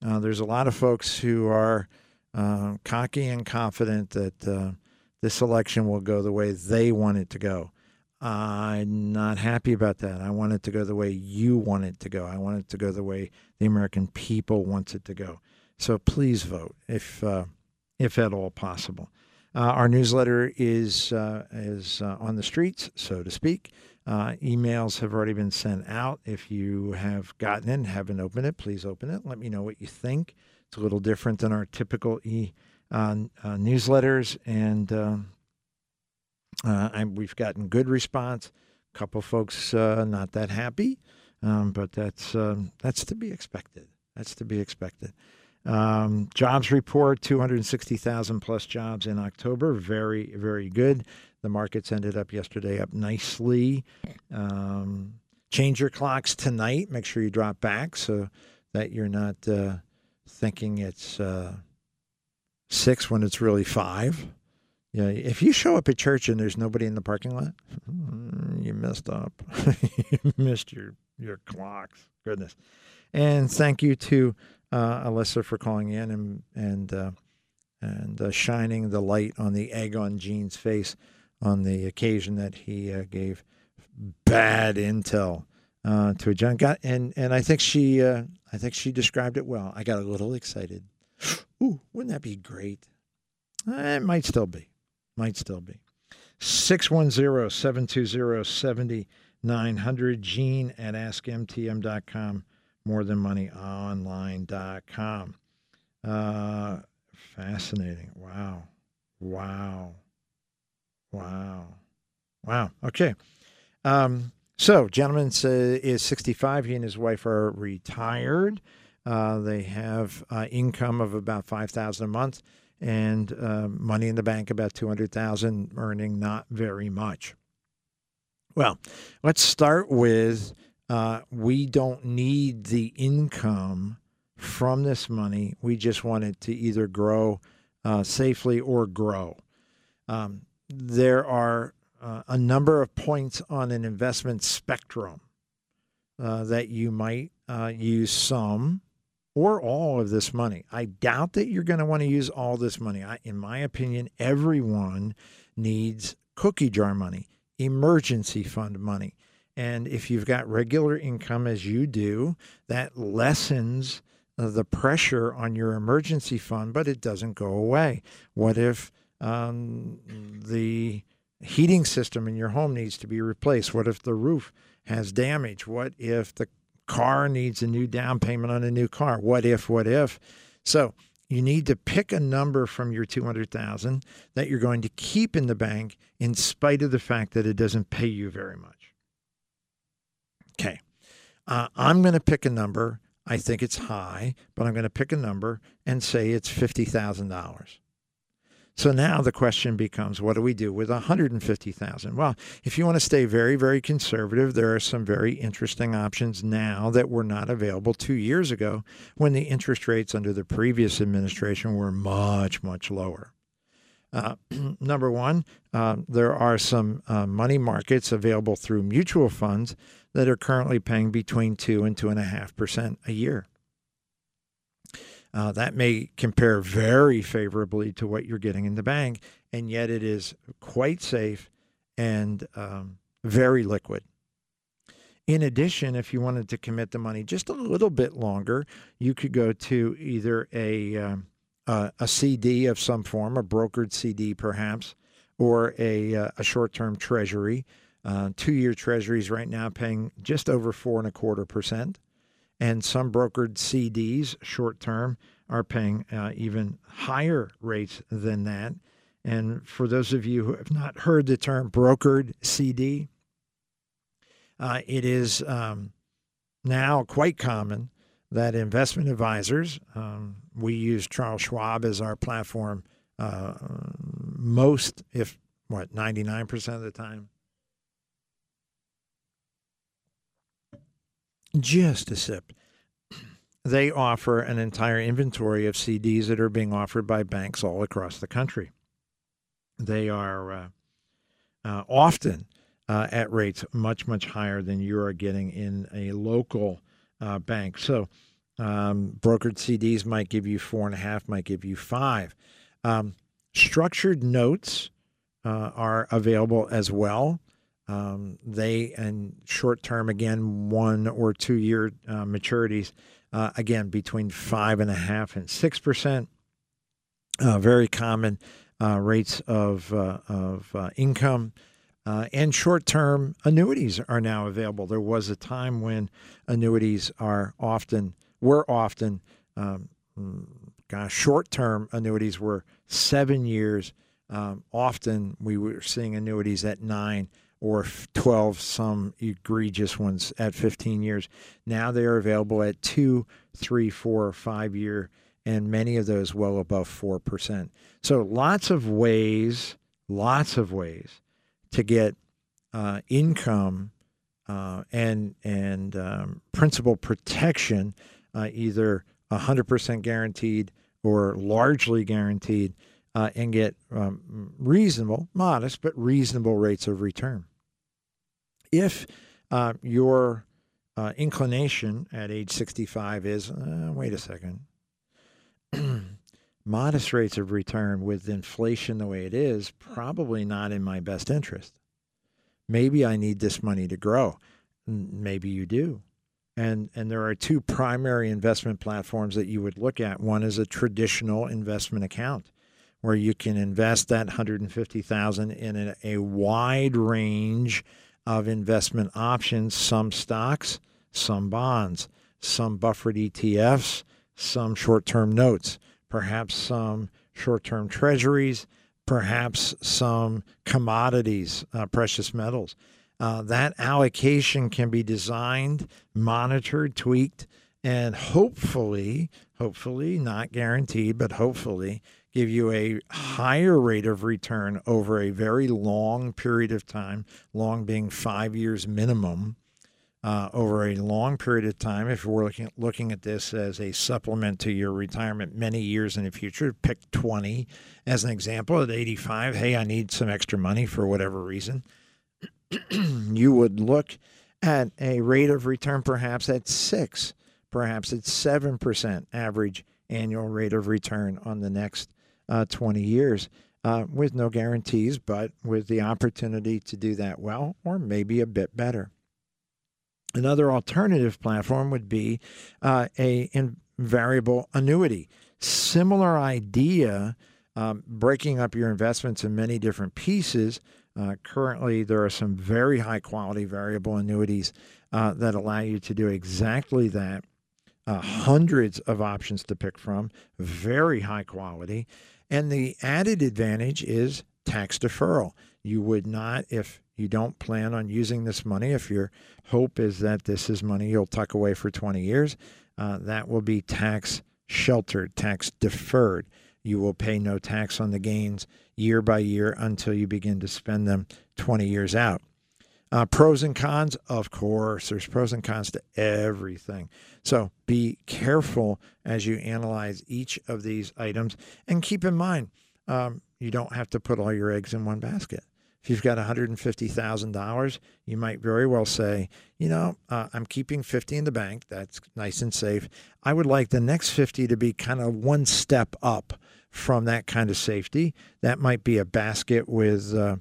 Uh, there's a lot of folks who are uh, cocky and confident that uh, this election will go the way they want it to go. I'm not happy about that. I want it to go the way you want it to go. I want it to go the way the American people wants it to go. So please vote if uh, if at all possible. Uh, our newsletter is uh, is uh, on the streets, so to speak. Uh, emails have already been sent out. If you have gotten it haven't opened it, please open it. Let me know what you think. It's a little different than our typical e uh, newsletters, and uh, we've gotten good response. A couple folks uh, not that happy, um, but that's um, that's to be expected. That's to be expected. Um, jobs report: two hundred sixty thousand plus jobs in October. Very very good. The markets ended up yesterday up nicely. Um, change your clocks tonight. Make sure you drop back so that you're not uh, thinking it's uh, six when it's really five. Yeah, if you show up at church and there's nobody in the parking lot, mm, you messed up. you missed your your clocks. Goodness. And thank you to uh, Alyssa for calling in and and uh, and uh, shining the light on the egg on Gene's face on the occasion that he uh, gave bad intel uh, to a John. guy. and and I think she uh, I think she described it well. I got a little excited. Ooh, wouldn't that be great? It might still be. Might still be. 610 720 7900. Gene at askmtm.com. More than money online.com. Uh, fascinating. Wow. Wow. Wow. Wow. Okay. Um, so, gentleman is 65. He and his wife are retired. Uh, they have uh, income of about 5000 a month and uh, money in the bank about 200,000 earning not very much. Well, let's start with uh, we don't need the income from this money. We just want it to either grow uh, safely or grow. Um, there are uh, a number of points on an investment spectrum uh, that you might uh, use some or all of this money. I doubt that you're going to want to use all this money. I, in my opinion, everyone needs cookie jar money, emergency fund money. And if you've got regular income as you do, that lessens the pressure on your emergency fund, but it doesn't go away. What if um, the heating system in your home needs to be replaced? What if the roof has damage? What if the car needs a new down payment on a new car. What if, what if? So you need to pick a number from your 200,000 that you're going to keep in the bank in spite of the fact that it doesn't pay you very much. Okay. Uh, I'm going to pick a number. I think it's high, but I'm going to pick a number and say it's $50,000. So now the question becomes, what do we do with 150,000? Well, if you want to stay very, very conservative, there are some very interesting options now that were not available two years ago when the interest rates under the previous administration were much, much lower. Uh, number one, uh, there are some uh, money markets available through mutual funds that are currently paying between two and two and a half percent a year. Uh, that may compare very favorably to what you're getting in the bank, and yet it is quite safe and um, very liquid. In addition, if you wanted to commit the money just a little bit longer, you could go to either a uh, a CD of some form, a brokered CD perhaps, or a, uh, a short term treasury. Uh, two year treasuries right now paying just over four and a quarter percent and some brokered CDs, short term, are paying uh, even higher rates than that. And for those of you who have not heard the term brokered CD, uh, it is um, now quite common that investment advisors, um, we use Charles Schwab as our platform uh, most, if what, 99% of the time, Just a sip. They offer an entire inventory of CDs that are being offered by banks all across the country. They are uh, uh, often uh, at rates much, much higher than you are getting in a local uh, bank. So, um, brokered CDs might give you four and a half, might give you five. Um, structured notes uh, are available as well. Um, they and short term again one or two year uh, maturities uh, again between five and a half and six percent. Uh, very common uh, rates of uh, of uh, income. and short term annuities are now available. There was a time when annuities are often were often um, gosh, short term annuities were seven years. Um, often we were seeing annuities at nine or 12, some egregious ones at 15 years. Now they are available at two, three, four, five year, and many of those well above 4%. So lots of ways, lots of ways to get uh, income uh, and, and um, principal protection, uh, either 100% guaranteed or largely guaranteed uh, and get um, reasonable, modest, but reasonable rates of return. If uh, your uh, inclination at age 65 is, uh, wait a second, modest rates of return with inflation the way it is, probably not in my best interest. Maybe I need this money to grow. Maybe you do. And, and there are two primary investment platforms that you would look at. One is a traditional investment account where you can invest that 150,000 in a, a wide range of investment options, some stocks, some bonds, some buffered ETFs, some short-term notes, perhaps some short-term treasuries, perhaps some commodities, uh, precious metals. Uh, that allocation can be designed, monitored, tweaked, and hopefully, hopefully, not guaranteed, but hopefully, give you a higher rate of return over a very long period of time, long being five years minimum. Uh, over a long period of time, if we're looking, looking at this as a supplement to your retirement many years in the future, pick 20 as an example. At 85, hey, I need some extra money for whatever reason. you would look at a rate of return perhaps at six, perhaps at 7% average annual rate of return on the next uh, 20 years uh, with no guarantees, but with the opportunity to do that well or maybe a bit better. Another alternative platform would be uh, a variable annuity. Similar idea, um, breaking up your investments in many different pieces. Uh, currently, there are some very high quality variable annuities uh, that allow you to do exactly that. Uh, hundreds of options to pick from, very high quality. And the added advantage is tax deferral. You would not, if you don't plan on using this money, if your hope is that this is money you'll tuck away for 20 years, uh, that will be tax sheltered, tax deferred. You will pay no tax on the gains year by year until you begin to spend them 20 years out. Uh, pros and cons, of course, there's pros and cons to everything. So be careful as you analyze each of these items and keep in mind um, you don't have to put all your eggs in one basket. If you've got $150,000, you might very well say, you know, uh, I'm keeping 50 in the bank. That's nice and safe. I would like the next 50 to be kind of one step up from that kind of safety. That might be a basket with uh,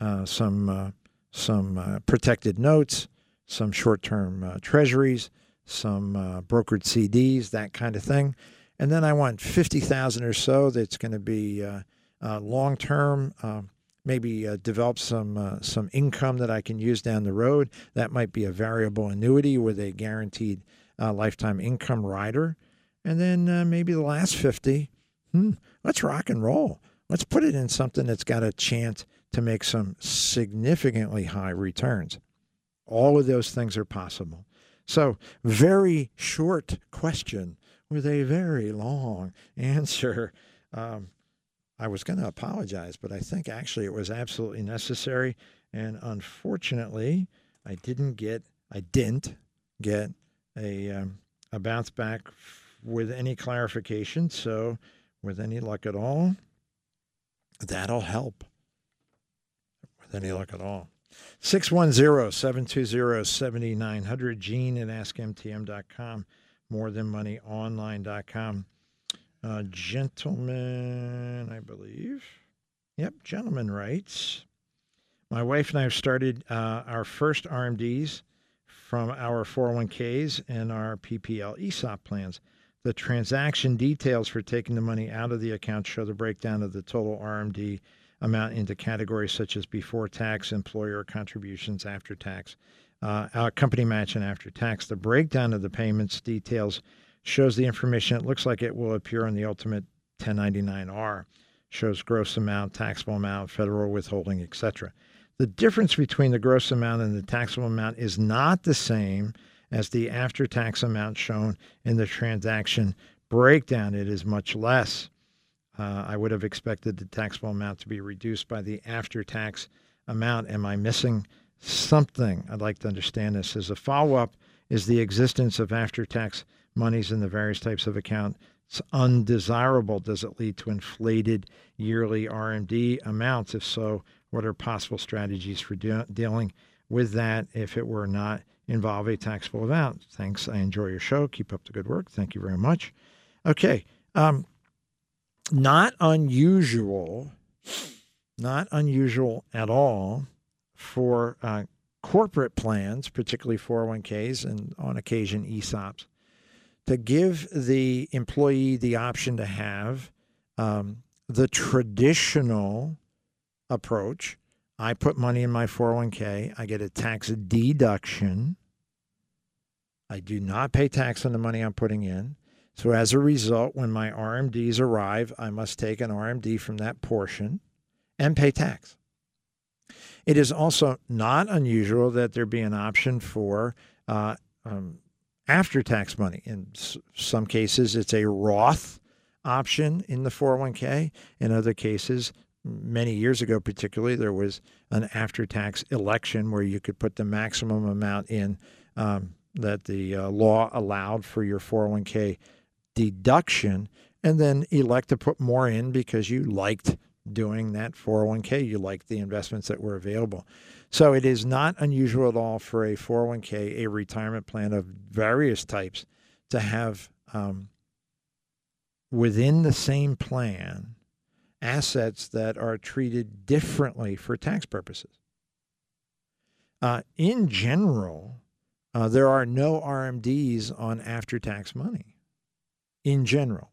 uh, some uh, some uh, protected notes, some short-term uh, treasuries, some uh, brokered CDs, that kind of thing. And then I want 50,000 or so that's going to be uh, uh, long-term, um, maybe develop some some income that I can use down the road. That might be a variable annuity with a guaranteed lifetime income rider. And then maybe the last 50, hmm, let's rock and roll. Let's put it in something that's got a chance to make some significantly high returns. All of those things are possible. So, very short question with a very long answer. Um, I was going to apologize, but I think actually it was absolutely necessary. And unfortunately, I didn't get, I didn't get a, um, a bounce back with any clarification. So, with any luck at all, that'll help with any luck at all. 610 720 7900, Gene at AskMTM.com, morethanmoneyonline.com. Uh, gentleman, I believe. Yep, gentleman writes My wife and I have started uh, our first RMDs from our 401ks and our PPL ESOP plans. The transaction details for taking the money out of the account show the breakdown of the total RMD amount into categories such as before tax, employer contributions, after tax, uh, company match, and after tax. The breakdown of the payments details shows the information. It looks like it will appear on the ultimate 1099R. Shows gross amount, taxable amount, federal withholding, etc. The difference between the gross amount and the taxable amount is not the same as the after tax amount shown in the transaction breakdown. It is much less. Uh, I would have expected the taxable amount to be reduced by the after tax amount. Am I missing something? I'd like to understand this. As a follow up, is the existence of after tax monies in the various types of accounts undesirable? Does it lead to inflated yearly RMD amounts? If so, what are possible strategies for de- dealing with that if it were not involve a taxable amount? Thanks. I enjoy your show. Keep up the good work. Thank you very much. Okay. Um, not unusual, not unusual at all for uh, corporate plans, particularly 401ks and on occasion ESOPs, to give the employee the option to have um, the traditional approach I put money in my 401k. I get a tax deduction. I do not pay tax on the money I'm putting in. So as a result, when my RMDs arrive, I must take an RMD from that portion and pay tax. It is also not unusual that there be an option for uh, um, after tax money. In some cases, it's a Roth option in the 401k. In other cases, many years ago, particularly, there was an after tax election where you could put the maximum amount in um, that the uh, law allowed for your 401k deduction, and then elect to put more in because you liked doing that 401k. You liked the investments that were available. So it is not unusual at all for a 401k, a retirement plan of various types, to have um, within the same plan assets that are treated differently for tax purposes. Uh, in general, uh, there are no RMDs on after tax money. In general.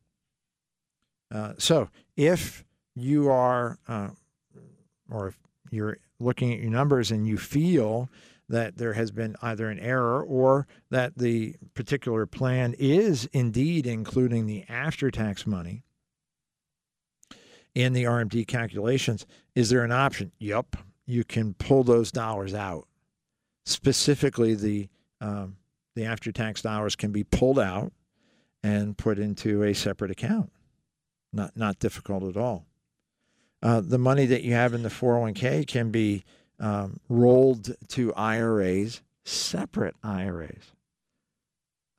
Uh, so if you are, uh, or if you're looking at your numbers and you feel that there has been either an error or that the particular plan is indeed including the after tax money, in the RMD calculations. Is there an option? Yep, you can pull those dollars out. Specifically, the um, the after tax dollars can be pulled out and put into a separate account. Not not difficult at all. Uh, the money that you have in the 401k can be um, rolled to IRAs, separate IRAs.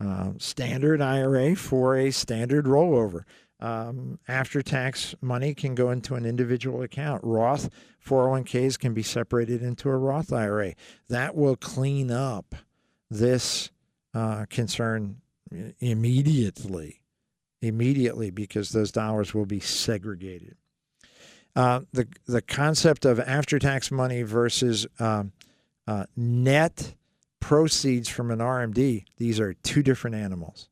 Uh, standard IRA for a standard rollover um, after tax money can go into an individual account. Roth 401ks can be separated into a Roth IRA. That will clean up this uh, concern immediately, immediately because those dollars will be segregated. Uh, the the concept of after tax money versus um, uh, net proceeds from an RMD; these are two different animals.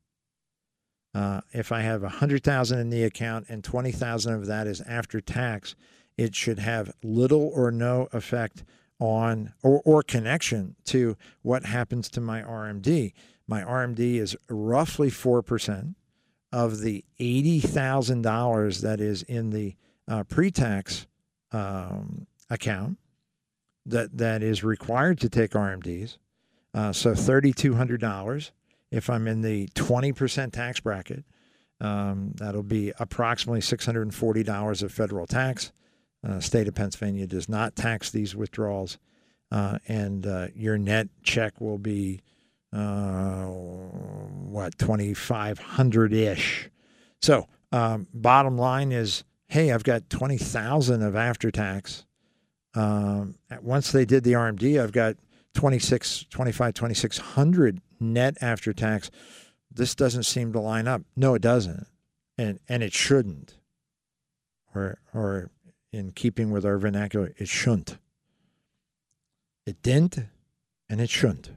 Uh, if I have a hundred thousand in the account and twenty thousand of that is after tax, it should have little or no effect on or, or connection to what happens to my RMD. My RMD is roughly four percent of the eighty thousand dollars that is in the uh, pre-tax um, account that that is required to take RMDs. Uh, so thirty two hundred dollars if I'm in the 20% tax bracket, um, that'll be approximately $640 of federal tax. Uh, state of Pennsylvania does not tax these withdrawals, uh, and uh, your net check will be uh, what 2,500 ish. So, um, bottom line is, hey, I've got 20,000 of after tax. Um, once they did the RMD, I've got 26, 25, 2600 net after tax. This doesn't seem to line up. No, it doesn't. And and it shouldn't. Or or in keeping with our vernacular, it shouldn't. It didn't, and it shouldn't.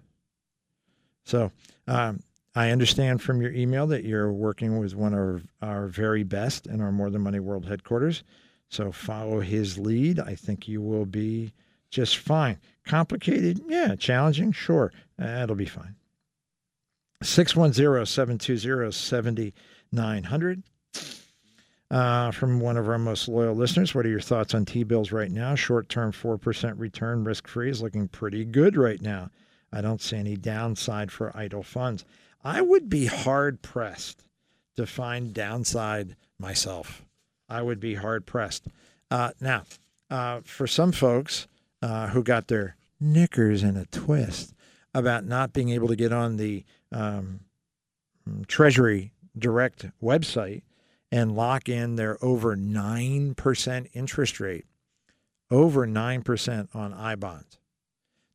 So um, I understand from your email that you're working with one of our very best in our More Than Money World headquarters. So follow his lead. I think you will be just fine. Complicated? Yeah. Challenging? Sure. It'll be fine. 610 720 7900. Uh, from one of our most loyal listeners. What are your thoughts on T bills right now? Short term 4% return, risk free, is looking pretty good right now. I don't see any downside for idle funds. I would be hard pressed to find downside myself. I would be hard pressed. Uh, now, uh, for some folks uh, who got their knickers in a twist about not being able to get on the um, Treasury Direct website, and lock in their over 9% interest rate, over 9% on I bonds.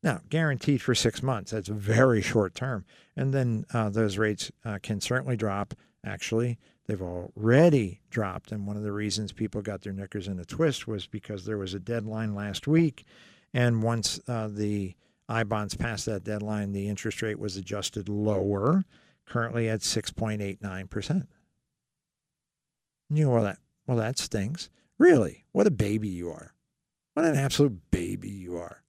Now, guaranteed for six months. That's very short term. And then uh, those rates uh, can certainly drop. Actually, they've already dropped. And one of the reasons people got their knickers in a twist was because there was a deadline last week. And once uh, the I bonds passed that deadline, the interest rate was adjusted lower, currently at 6.89%. You know, well, that, well, that stinks. Really? What a baby you are. What an absolute baby you are.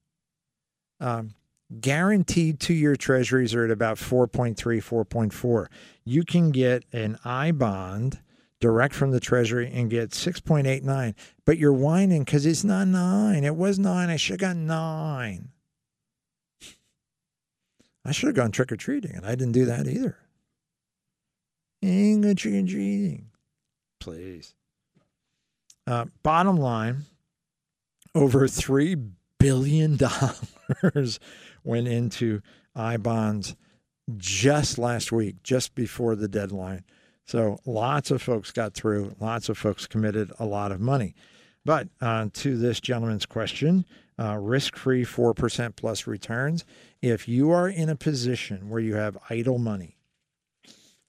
Um, guaranteed two year treasuries are at about 4.3, 4.4. You can get an I bond direct from the treasury and get 6.89, but you're whining because it's not nine. It was nine. I should have got nine. I should have gone trick or treating, and I didn't do that either. Ain't trick or treating please. Uh, bottom line, over three billion dollars went into I bonds just last week, just before the deadline. So lots of folks got through. Lots of folks committed a lot of money. But uh, to this gentleman's question, uh, risk-free four percent plus returns. If you are in a position where you have idle money,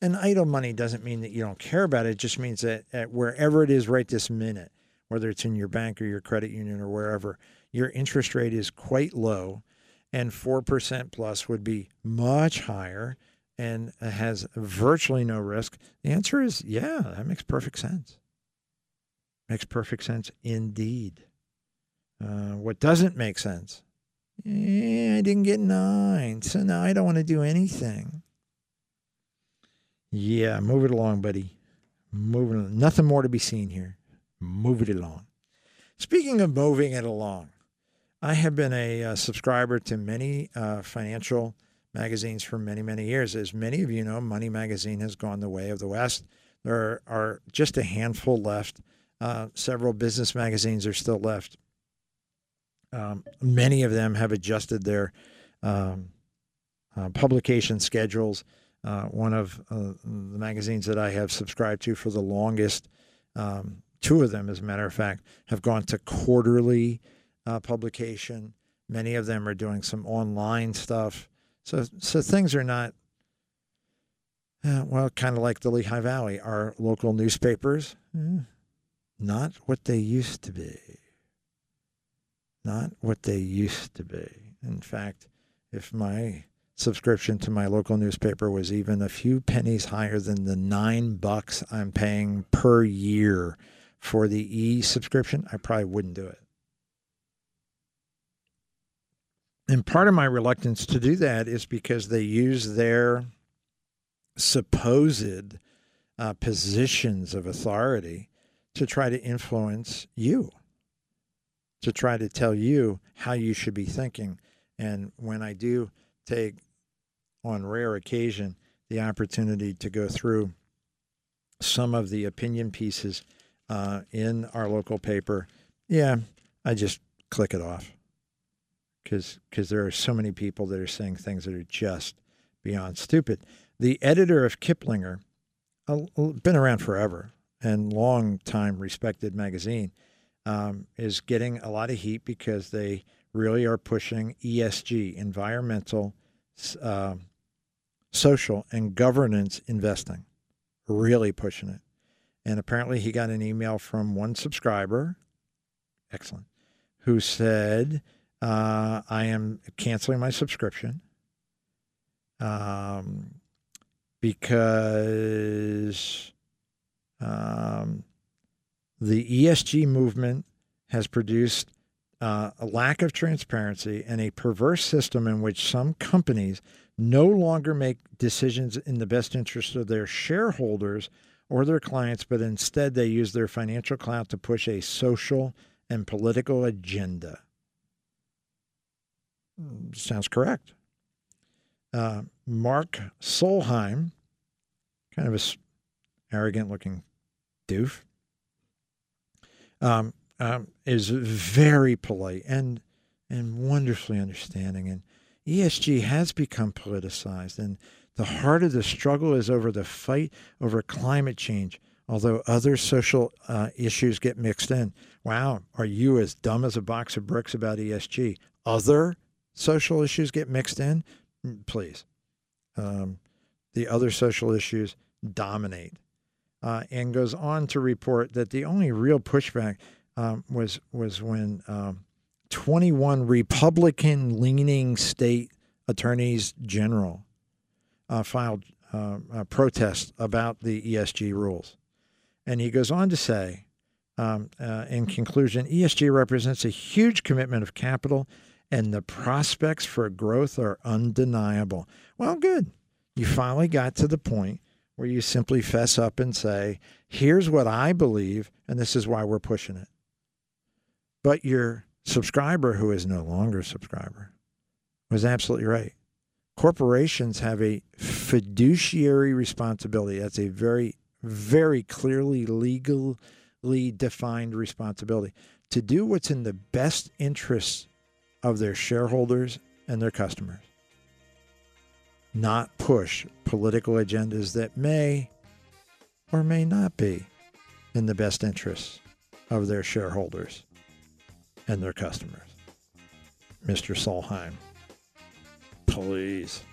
and idle money doesn't mean that you don't care about it. It just means that at wherever it is right this minute, whether it's in your bank or your credit union or wherever, your interest rate is quite low, and 4% plus would be much higher and has virtually no risk. The answer is yeah, that makes perfect sense. Makes perfect sense indeed. Uh, what doesn't make sense? Yeah, I didn't get nine, so now I don't want to do anything. Yeah, move it along, buddy. Moving. Nothing more to be seen here. Move it along. Speaking of moving it along, I have been a uh, subscriber to many uh, financial magazines for many, many years. As many of you know, Money Magazine has gone the way of the West. There are just a handful left. Uh, several business magazines are still left. Um, many of them have adjusted their um, uh, publication schedules uh, one of uh, the magazines that I have subscribed to for the longest. Um, two of them, as a matter of fact, have gone to quarterly uh, publication. Many of them are doing some online stuff. So, so things are not, uh, well, kind of like the Lehigh Valley. Our local newspapers, eh, not what they used to be. Not what they used to be. In fact, if my subscription to my local newspaper was even a few pennies higher than the nine bucks I'm paying per year for the e subscription, I probably wouldn't do it. And part of my reluctance to do that is because they use their supposed uh, positions of authority to try to influence you, to try to tell you how you should be thinking. And when I do take, on rare occasion, the opportunity to go through some of the opinion pieces uh, in our local paper, yeah, I just click it off because because there are so many people that are saying things that are just beyond stupid. The editor of Kiplinger, been around forever and long time respected magazine, um, is getting a lot of heat because they really are pushing ESG, environmental, uh, social, and governance investing. Really pushing it. And apparently, he got an email from one subscriber, excellent, who said Uh, I am canceling my subscription um, because um, the ESG movement has produced uh, a lack of transparency and a perverse system in which some companies no longer make decisions in the best interest of their shareholders or their clients, but instead they use their financial clout to push a social and political agenda. Sounds correct. Uh, Mark Solheim, kind of a arrogant looking doof, um, um, is very polite and and wonderfully understanding. And ESG has become politicized, and the heart of the struggle is over the fight over climate change. Although other social uh, issues get mixed in. Wow, are you as dumb as a box of bricks about ESG? Other social issues get mixed in? Mm, please. Um, the other social issues dominate. Uh, and goes on to report that the only real pushback um, was was when um, 21 Republican leaning state attorneys general uh, filed uh, a protest about the ESG rules. And he goes on to say, um, uh, in conclusion, ESG represents a huge commitment of capital and the prospects for growth are undeniable. Well, good. You finally got to the point where you simply fess up and say, here's what I believe, and this is why we're pushing it. But your subscriber, who is no longer a subscriber, was absolutely right. Corporations have a fiduciary responsibility. That's a very, very clearly legally defined responsibility to do what's in the best interests of their shareholders and their customers, not push political agendas that may or may not be in the best interests of their shareholders and their customers. Mr. Solheim, please.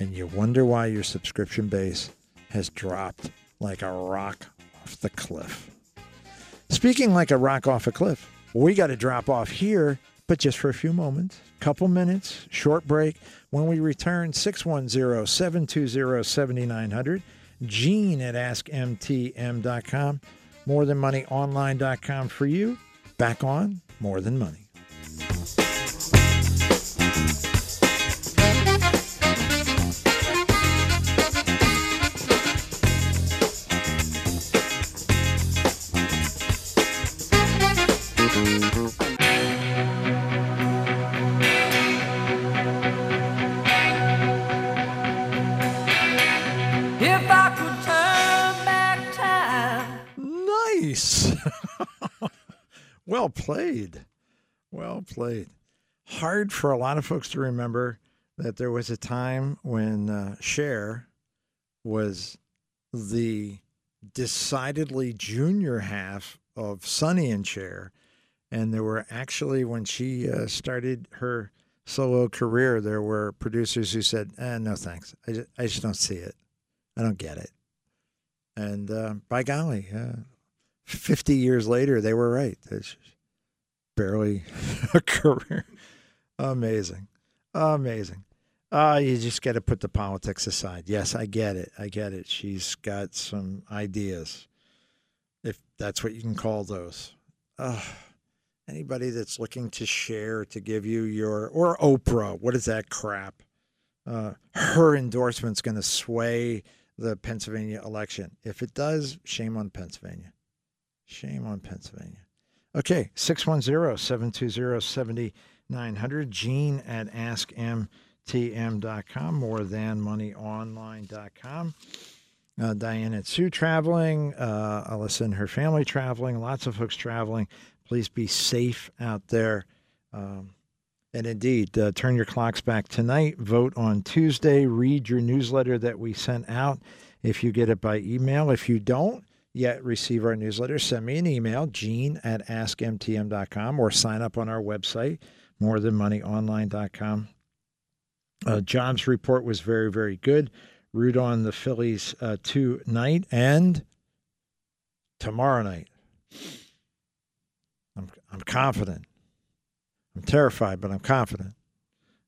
And you wonder why your subscription base has dropped like a rock off the cliff. Speaking like a rock off a cliff, we got to drop off here, but just for a few moments, couple minutes, short break. When we return, 610 720 7900, Gene at AskMTM.com, MoreThanMoneyOnline.com for you. Back on more than money. Well played. Well played. Hard for a lot of folks to remember that there was a time when uh, Cher was the decidedly junior half of Sonny and Cher. And there were actually, when she uh, started her solo career, there were producers who said, eh, no thanks. I just, I just don't see it. I don't get it. And uh, by golly, uh, 50 years later, they were right. It's barely a career. Amazing. Amazing. Uh, you just got to put the politics aside. Yes, I get it. I get it. She's got some ideas, if that's what you can call those. Uh, anybody that's looking to Cher, to give you your, or Oprah, what is that crap? Uh, her endorsement's going to sway the Pennsylvania election. If it does, shame on Pennsylvania. Shame on Pennsylvania. Okay, 610 720 7900. Gene at askmtm.com, more than moneyonline.com. Uh, Diane and Sue traveling, uh, Alyssa and her family traveling, lots of folks traveling. Please be safe out there. Um, and indeed, uh, turn your clocks back tonight. Vote on Tuesday. Read your newsletter that we sent out if you get it by email. If you don't, yet receive our newsletter, send me an email, gene at askmtm.com, or sign up on our website, morethanmoneyonline.com. Uh, jobs report was very, very good. Root on the Phillies uh, tonight and tomorrow night. I'm, I'm confident. I'm terrified, but I'm confident.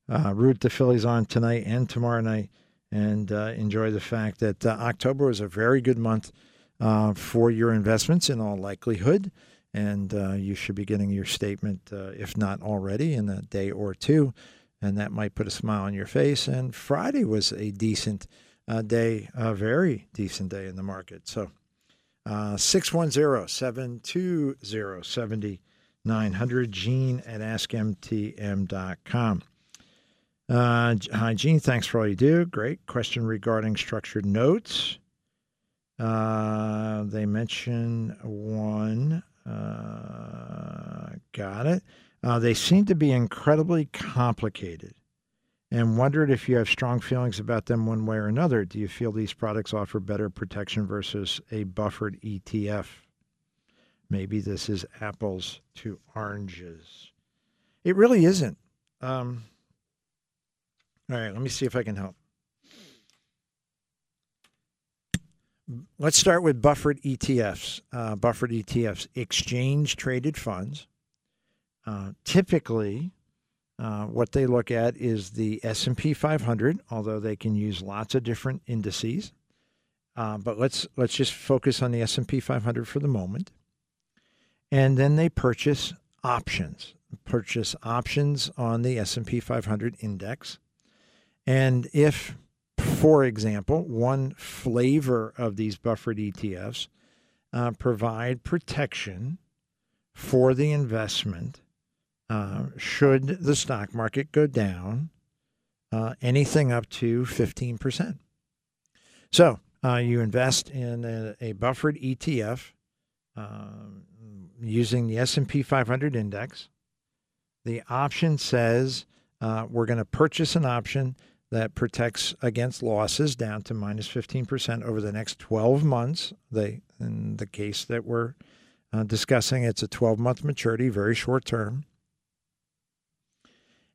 Uh, root the Phillies on tonight and tomorrow night, and uh, enjoy the fact that uh, October was a very good month uh, for your investments in all likelihood. And uh, you should be getting your statement, uh, if not already, in a day or two. And that might put a smile on your face. And Friday was a decent day, a very decent day in the market. So 610 720 7900, Gene at AskMTM.com. Uh, hi, Gene. Thanks for all you do. Great question regarding structured notes. Uh, they mention one. Uh, got it. Uh, they seem to be incredibly complicated and wondered if you have strong feelings about them one way or another. Do you feel these products offer better protection versus a buffered ETF? Maybe this is apples to oranges. It really isn't. Um, all right, let me see if I can help. Let's start with buffered ETFs. Uh, buffered ETFs, exchange traded funds. Uh, typically, uh, what they look at is the S&P 500, although they can use lots of different indices. Uh, but let's let's just focus on the S&P 500 for the moment. And then they purchase options, purchase options on the S&P 500 index. And if, for example, one flavor of these buffered ETFs uh, provide protection for the investment uh, should the stock market go down uh, anything up to 15%. So uh, you invest in a, a buffered ETF um, using the S&P 500 index. The option says uh, we're going to purchase an option that protects against losses down to minus 15% over the next 12 months. They, in the case that we're uh, discussing, it's a 12 month maturity, very short term.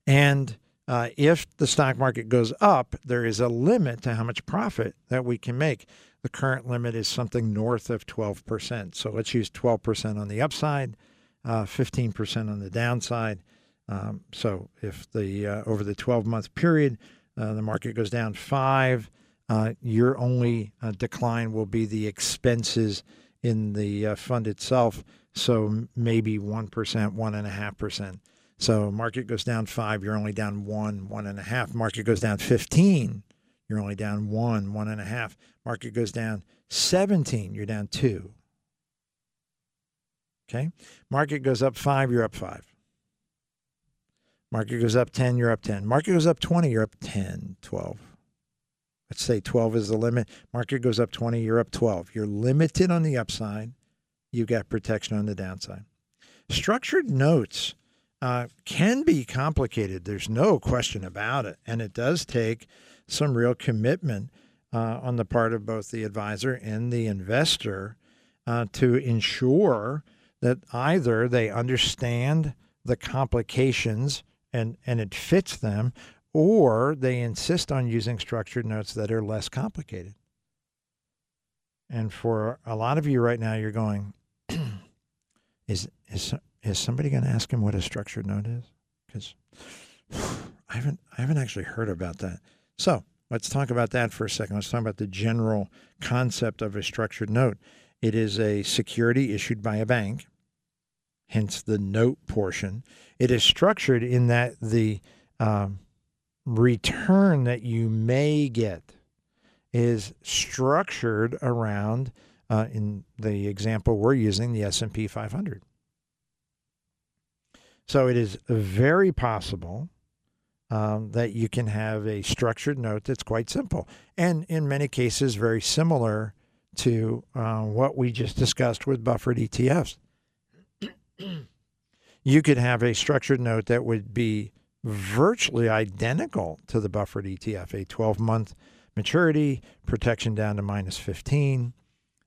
And uh, if the stock market goes up, there is a limit to how much profit that we can make. The current limit is something north of 12%. So let's use 12% on the upside, uh, 15% on the downside. Um, so if the uh, over the 12 month period, the market goes down five, uh, your only uh, decline will be the expenses in the fund itself. So maybe 1%, 1.5%. So market goes down five, you're only down one, one and a half. Market goes down 15, you're only down one, one and a half. Market goes down 17, you're down two. Okay. Market goes up five, you're up five. Market goes up 10, you're up 10. Market goes up 20, you're up 10, 12. Let's say 12 is the limit. Market goes up 20, you're up 12. You're limited on the upside. You've got protection on the downside. Structured notes uh, can be complicated. There's no question about it. And it does take some real commitment uh, on the part of both the advisor and the investor uh, to ensure that either they understand the complications and, and it fits them, or they insist on using structured notes that are less complicated. And for a lot of you right now, you're going, is, is is somebody going to ask him what a structured note is? Because I haven't I haven't actually heard about that. So let's talk about that for a second. Let's talk about the general concept of a structured note. It is a security issued by a bank, hence the note portion. It is structured in that the um, return that you may get is structured around, uh, in the example we're using, the S&P 500. So it is very possible um, that you can have a structured note that's quite simple and in many cases very similar to uh, what we just discussed with buffered ETFs. you could have a structured note that would be virtually identical to the buffered ETF, a 12 month maturity, protection down to minus 15,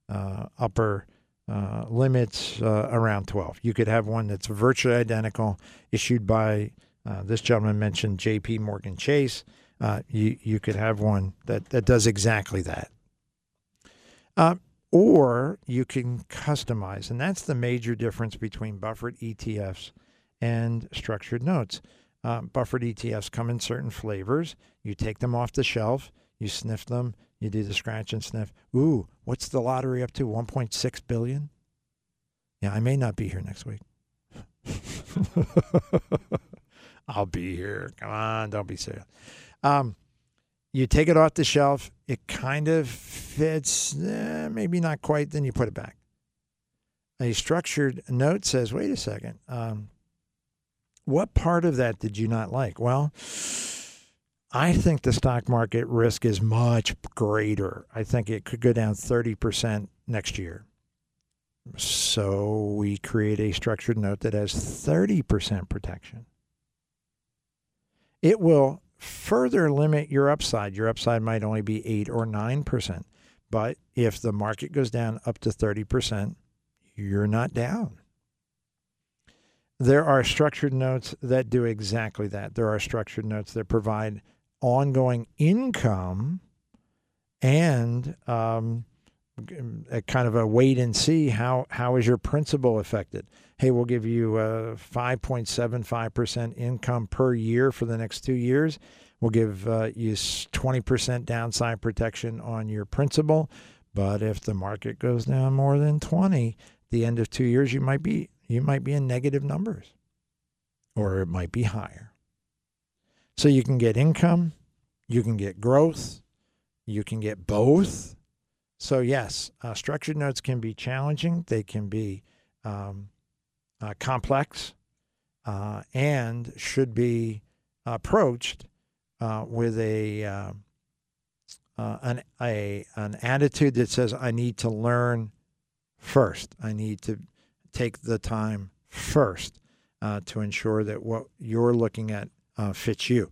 uh, upper uh, limits uh, around 12. You could have one that's virtually identical, issued by uh, this gentleman mentioned J.P. Morgan Chase. Uh, you you could have one that that does exactly that. Or you can customize, and that's the major difference between buffered ETFs and structured notes. Uh, buffered ETFs come in certain flavors. You take them off the shelf, you sniff them, you do the scratch and sniff. Ooh, what's the lottery up to? 1.6 billion? Yeah, I may not be here next week. I'll be here. Come on, don't be serious. Um, you take it off the shelf. It kind of fits, eh, maybe not quite. Then you put it back. A structured note says, "Wait a second. Um, what part of that did you not like?" Well, I think the stock market risk is much greater. I think it could go down thirty percent next year. So we create a structured note that has 30% protection. It will further limit your upside. Your upside might only be 8 or 9%. But if the market goes down up to 30%, you're not down. There are structured notes that do exactly that. There are structured notes that provide ongoing income and um, a kind of a wait and see how how is your principal affected hey we'll give you a 5.75% income per year for the next two years. We'll give uh, you 20% downside protection on your principal. But if the market goes down more than 20 the end of two years you might be you might be in negative numbers or it might be higher. So you can get income you can get growth you can get both. So, yes, uh, structured notes can be challenging, they can be um, uh, complex, uh, and should be approached uh, with a, uh, uh, an, a, an attitude that says, I need to learn first. I need to take the time first to ensure that what you're looking at fits you.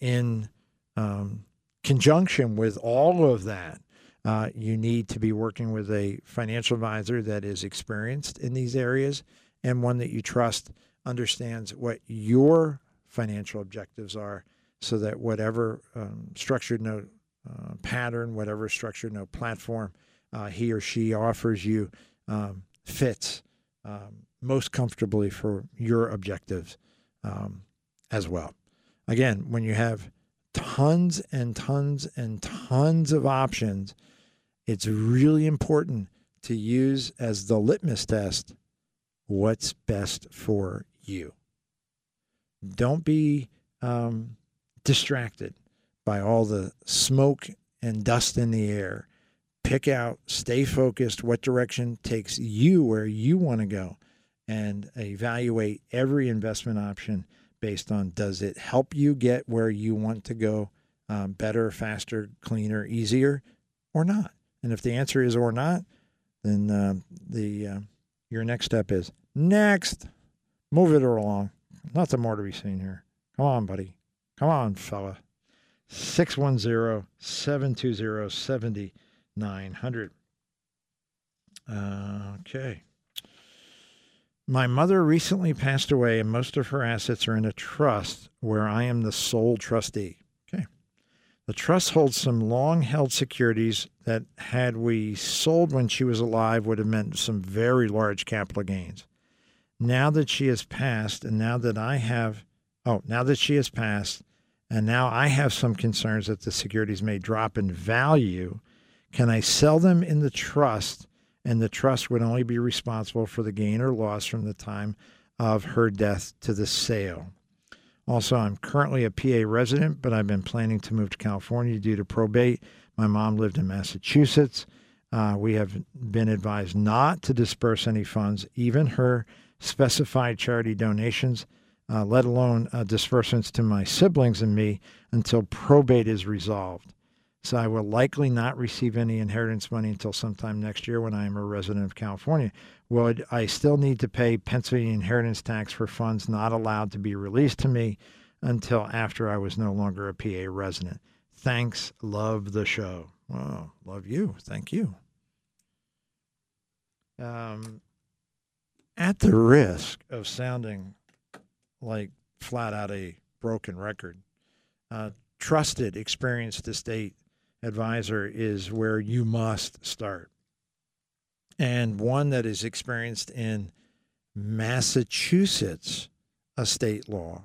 in um, conjunction with all of that, uh, you need to be working with a financial advisor that is experienced in these areas and one that you trust understands what your financial objectives are so that whatever um, structured note uh, pattern, whatever structured note platform uh, he or she offers you um, fits um, most comfortably for your objectives um, as well. Again, when you have tons and tons and tons of options, it's really important to use as the litmus test what's best for you. Don't be um, distracted by all the smoke and dust in the air. Pick out, stay focused, what direction takes you where you want to go, and evaluate every investment option based on does it help you get where you want to go um, better, faster, cleaner, easier, or not? And if the answer is or not, then uh, the uh, your next step is next. Move it along. Nothing more to be seen here. Come on, buddy. Come on, fella. 610 720 7900. Uh, okay. My mother recently passed away, and most of her assets are in a trust where I am the sole trustee. The trust holds some long held securities that, had we sold when she was alive, would have meant some very large capital gains. Now that she has passed, and now that I have, oh, now that she has passed, and now I have some concerns that the securities may drop in value, can I sell them in the trust? And the trust would only be responsible for the gain or loss from the time of her death to the sale. Also, I'm currently a PA resident, but I've been planning to move to California due to probate. My mom lived in Massachusetts. Uh, we have been advised not to disperse any funds, even her specified charity donations, uh, let alone uh, disbursements to my siblings and me until probate is resolved. So I will likely not receive any inheritance money until sometime next year when I am a resident of California would I still need to pay Pennsylvania inheritance tax for funds not allowed to be released to me until after I was no longer a PA resident? Thanks. Love the show. Love you. Thank you. Um, at the risk of sounding like flat out a broken record, uh, trusted, experienced estate advisor is where you must start and one that is experienced in Massachusetts a state law.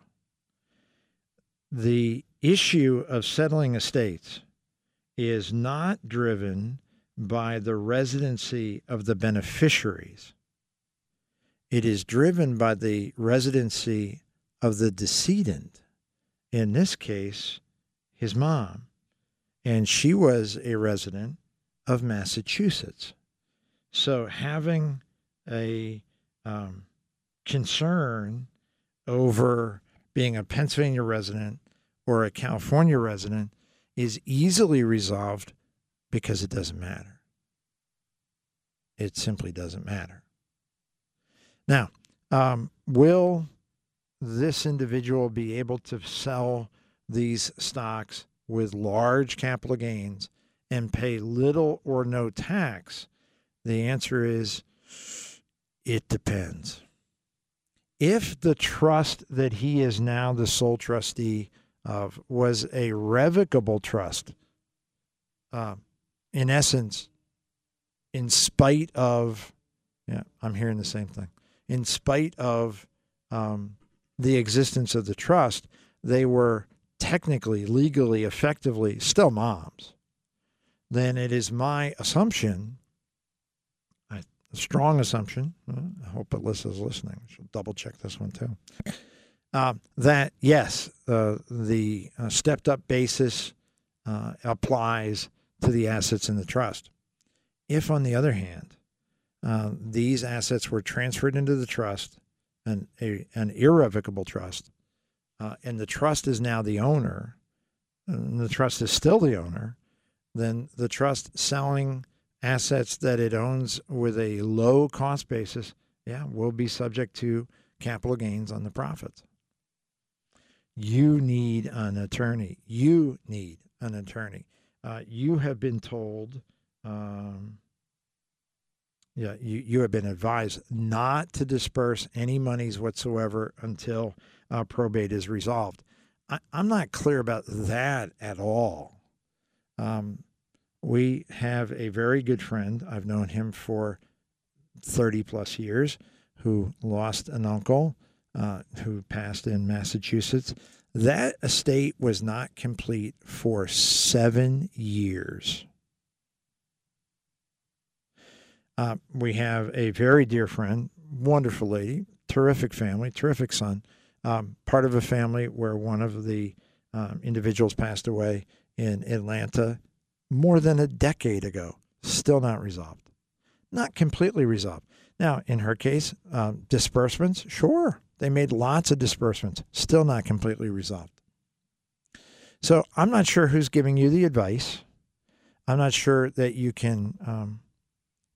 The issue of settling estates is not driven by the residency of the beneficiaries. It is driven by the residency of the decedent, in this case, his mom. And she was a resident of Massachusetts. So having a um, concern over being a Pennsylvania resident or a California resident is easily resolved because it doesn't matter. It simply doesn't matter. Now, um, will this individual be able to sell these stocks with large capital gains and pay little or no tax? The answer is it depends. If the trust that he is now the sole trustee of was a revocable trust, uh, in essence, in spite of, yeah, I'm hearing the same thing. In spite of um, the existence of the trust, they were technically, legally, effectively still moms. Then it is my assumption, strong assumption. Uh, I hope Alyssa's listening. She'll double check this one too. Uh, that yes, uh, the uh, stepped up basis uh, applies to the assets in the trust. If, on the other hand, uh, these assets were transferred into the trust, an, a, an irrevocable trust, and the trust is now the owner, and the trust is still the owner, then the trust selling assets that it owns with a low cost basis, yeah, will be subject to capital gains on the profits. You need an attorney. You need an attorney uh, you have been told, um, yeah, you, you have been advised not to disperse any monies whatsoever until uh, probate is resolved. I, am not clear about that at all. Um, we have a very good friend. I've known him for 30 plus years who lost an uncle uh, who passed in Massachusetts. That estate was not complete for seven years. Uh, we have a very dear friend, wonderful lady, terrific family, terrific son, um, part of a family where one of the um, individuals passed away in Atlanta more than a decade ago, still not resolved. Not completely resolved. Now, in her case, um, disbursements, sure, they made lots of disbursements, still not completely resolved. So I'm not sure who's giving you the advice. I'm not sure that you can um,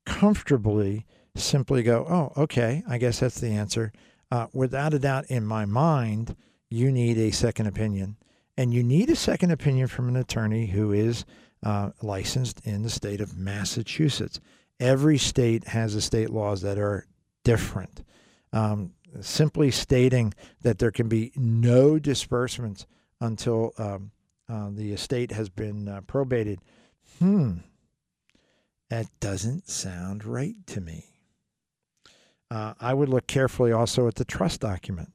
comfortably simply go, oh, okay, I guess that's the answer. Uh, without a doubt, in my mind, you need a second opinion. And you need a second opinion from an attorney who is uh, licensed in the state of Massachusetts. Every state has estate laws that are different. Um, simply stating that there can be no disbursements until um, uh, the estate has been uh, probated. Hmm, that doesn't sound right to me. Uh, I would look carefully also at the trust document.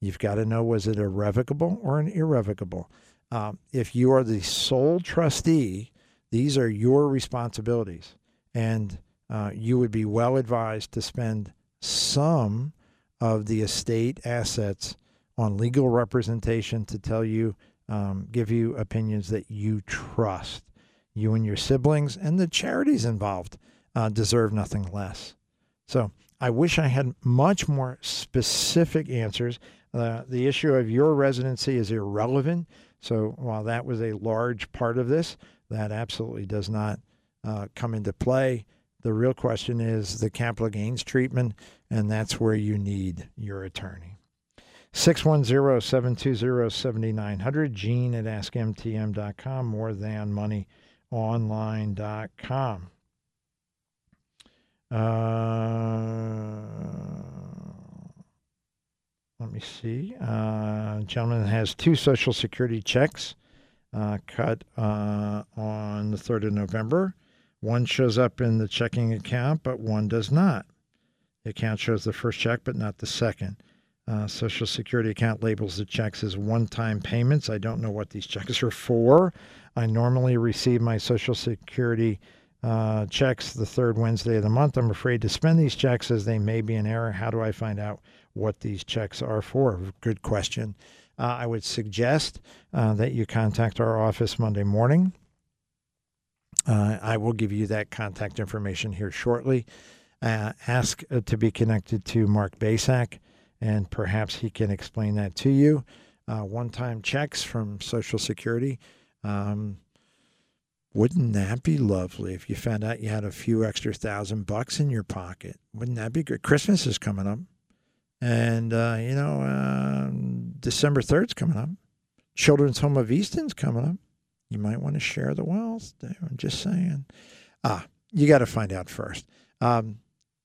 You've got to know was it irrevocable or an irrevocable? Uh, if you are the sole trustee, these are your responsibilities. And uh, you would be well advised to spend some of the estate assets on legal representation to tell you, um, give you opinions that you trust. You and your siblings and the charities involved uh, deserve nothing less. So I wish I had much more specific answers. Uh, the issue of your residency is irrelevant. So while that was a large part of this, that absolutely does not uh, come into play. The real question is the capital gains treatment, and that's where you need your attorney. 610 720 7900, Gene at AskMTM.com, more than money online.com. Uh, let me see. Uh, gentleman has two Social Security checks uh, cut uh, on the 3rd of November. One shows up in the checking account, but one does not. The account shows the first check, but not the second. Uh, Social Security account labels the checks as one time payments. I don't know what these checks are for. I normally receive my Social Security uh, checks the third Wednesday of the month. I'm afraid to spend these checks as they may be in error. How do I find out what these checks are for? Good question. Uh, I would suggest uh, that you contact our office Monday morning. Uh, I will give you that contact information here shortly. Uh, ask uh, to be connected to Mark Basak, and perhaps he can explain that to you. One time checks from Social Security. Um, wouldn't that be lovely if you found out you had a few extra thousand bucks in your pocket? Wouldn't that be great? Christmas is coming up. And, uh, you know, uh, December 3rd's coming up. Children's Home of Easton's coming up. You might want to share the wealth. I'm just saying. Ah, you got to find out first. Um,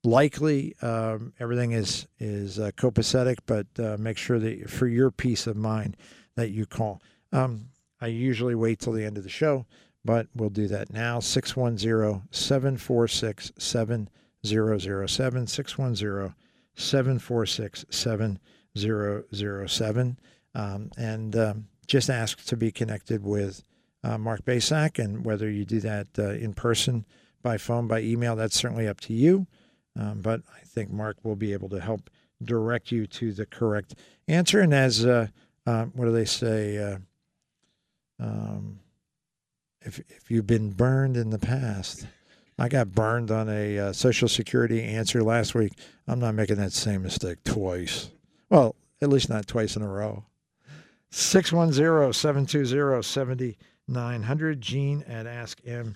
likely, um, everything is is uh, copacetic, but uh, make sure that for your peace of mind that you call. Um, I usually wait till the end of the show but we'll do that now. 610 746 7007. 610 746 7007. Um, and um, just ask to be connected with uh, Mark Basak. And whether you do that uh, in person, by phone, by email, that's certainly up to you. Um, but I think Mark will be able to help direct you to the correct answer. And as, uh, uh what do they say? Uh, um, if if you've been burned in the past. I got burned on a uh, Social Security answer last week. I'm not making that same mistake twice. Well, at least not twice in a row. 610-720-7900, Gene at askmtm.com.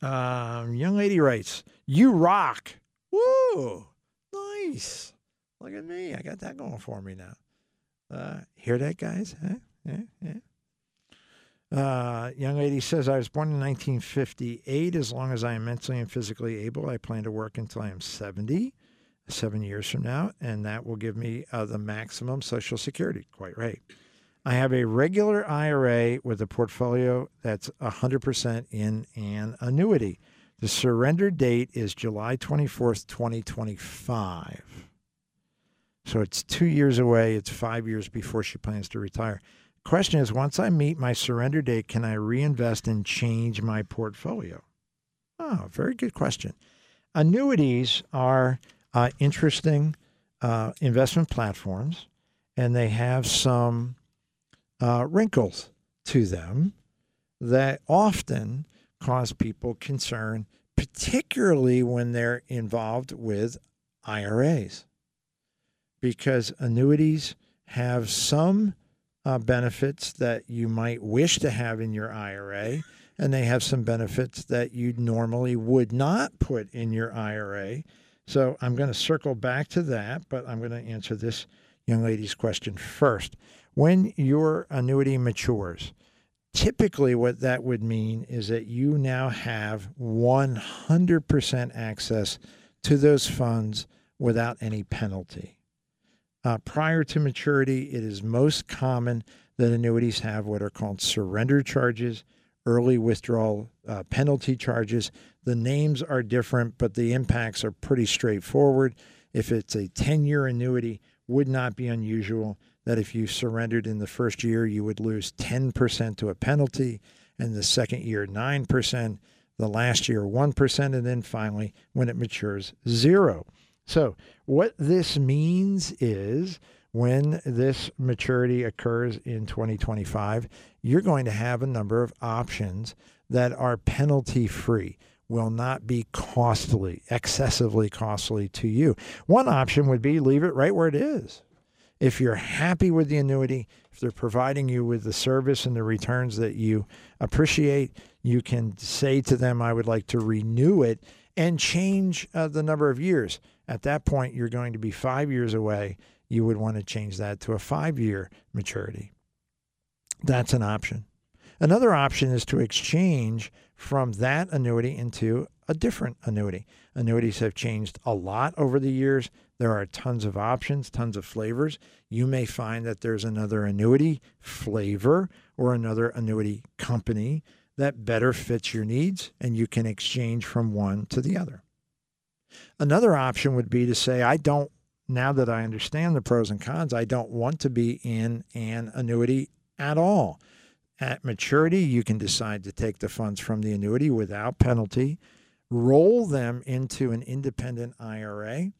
Um, young lady writes, you rock. Woo, nice. Look at me. I got that going for me now. Uh, hear that, guys? Huh? Yeah, yeah. Uh, young lady says, I was born in 1958. As long as I am mentally and physically able, I plan to work until I am 70, seven years from now, and that will give me uh, the maximum Social Security. Quite right. I have a regular IRA with a portfolio that's 100% in an annuity. The surrender date is July 24th, 2025. So it's two years away. It's five years before she plans to retire. Question is once I meet my surrender date, can I reinvest and change my portfolio? Oh, very good question. Annuities are uh, interesting uh, investment platforms, and they have some uh, wrinkles to them that often cause people concern, particularly when they're involved with IRAs, because annuities have some uh, benefits that you might wish to have in your IRA, and they have some benefits that you normally would not put in your IRA. So I'm going to circle back to that, but I'm going to answer this young lady's question first. When your annuity matures, typically what that would mean is that you now have 100% access to those funds without any penalty. Uh, prior to maturity, it is most common that annuities have what are called surrender charges, early withdrawal uh, penalty charges. The names are different, but the impacts are pretty straightforward. If it's a 10 year annuity, would not be unusual that if you surrendered in the first year, you would lose 10% to a penalty, and the second year, 9%, the last year, 1%, and then finally, when it matures, zero. So, what this means is when this maturity occurs in 2025, you're going to have a number of options that are penalty free, will not be costly, excessively costly to you. One option would be leave it right where it is. If you're happy with the annuity, if they're providing you with the service and the returns that you appreciate, you can say to them, I would like to renew it and change uh, the number of years. At that point, you're going to be five years away. You would want to change that to a five year maturity. That's an option. Another option is to exchange from that annuity into a different annuity. Annuities have changed a lot over the years. There are tons of options, tons of flavors. You may find that there's another annuity flavor or another annuity company that better fits your needs, and you can exchange from one to the other. Another option would be to say, I don't, now that I understand the pros and cons, I don't want to be in an annuity at all. At maturity, you can decide to take the funds from the annuity without penalty, roll them into an independent IRA,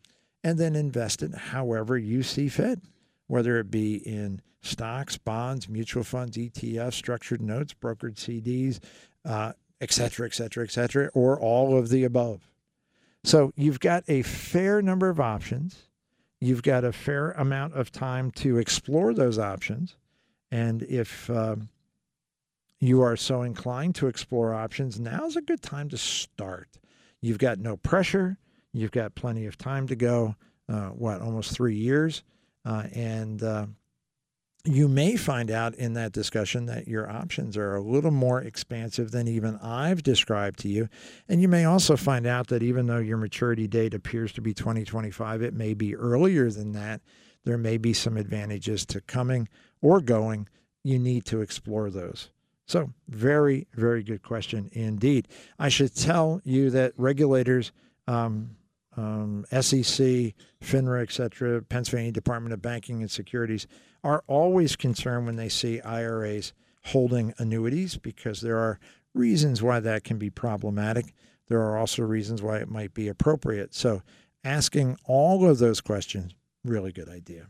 and then invest it however you see fit, whether it be in stocks, bonds, mutual funds, ETFs, structured notes, brokered CDs, uh, et cetera, et cetera, et cetera, or all of the above. So you've got a fair number of options. You've got a fair amount of time to explore those options. And if um, you are so inclined to explore options, now's a good time to start. You've got no pressure. You've got plenty of time to go. Uh, what, almost three years? Uh, and uh, you may find out in that discussion that your options are a little more expansive than even I've described to you. And you may also find out that even though your maturity date appears to be 2025, it may be earlier than that. There may be some advantages to coming or going. You need to explore those. So, very, very good question indeed. I should tell you that regulators, um, um, SEC, FINRA, et cetera, Pennsylvania Department of Banking and Securities are always concerned when they see IRAs holding annuities because there are reasons why that can be problematic. There are also reasons why it might be appropriate. So, asking all of those questions, really good idea.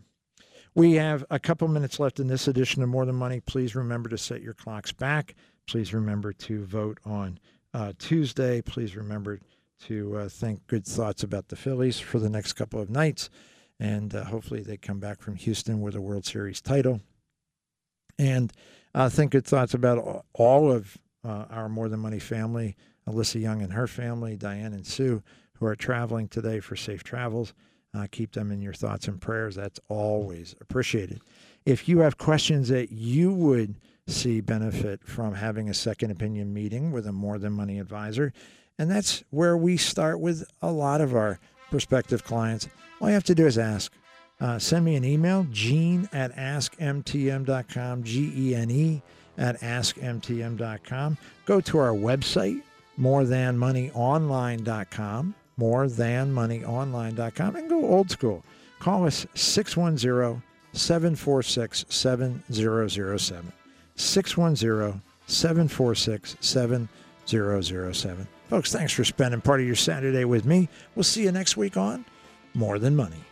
We have a couple minutes left in this edition of More Than Money. Please remember to set your clocks back. Please remember to vote on uh, Tuesday. Please remember to uh, think good thoughts about the Phillies for the next couple of nights. And uh, hopefully they come back from Houston with a World Series title. And uh, think good thoughts about all of uh, our More Than Money family Alyssa Young and her family, Diane and Sue, who are traveling today for safe travels. Uh, keep them in your thoughts and prayers. That's always appreciated. If you have questions that you would see benefit from having a second opinion meeting with a more than money advisor, and that's where we start with a lot of our prospective clients. All you have to do is ask. Uh, send me an email, gene at askmtm.com, G E N E at askmtm.com. Go to our website, morethanmoneyonline.com morethanmoneyonline.com and go old school. Call us 610 746 7007. 610 746 7007. Folks, thanks for spending part of your Saturday with me. We'll see you next week on More Than Money.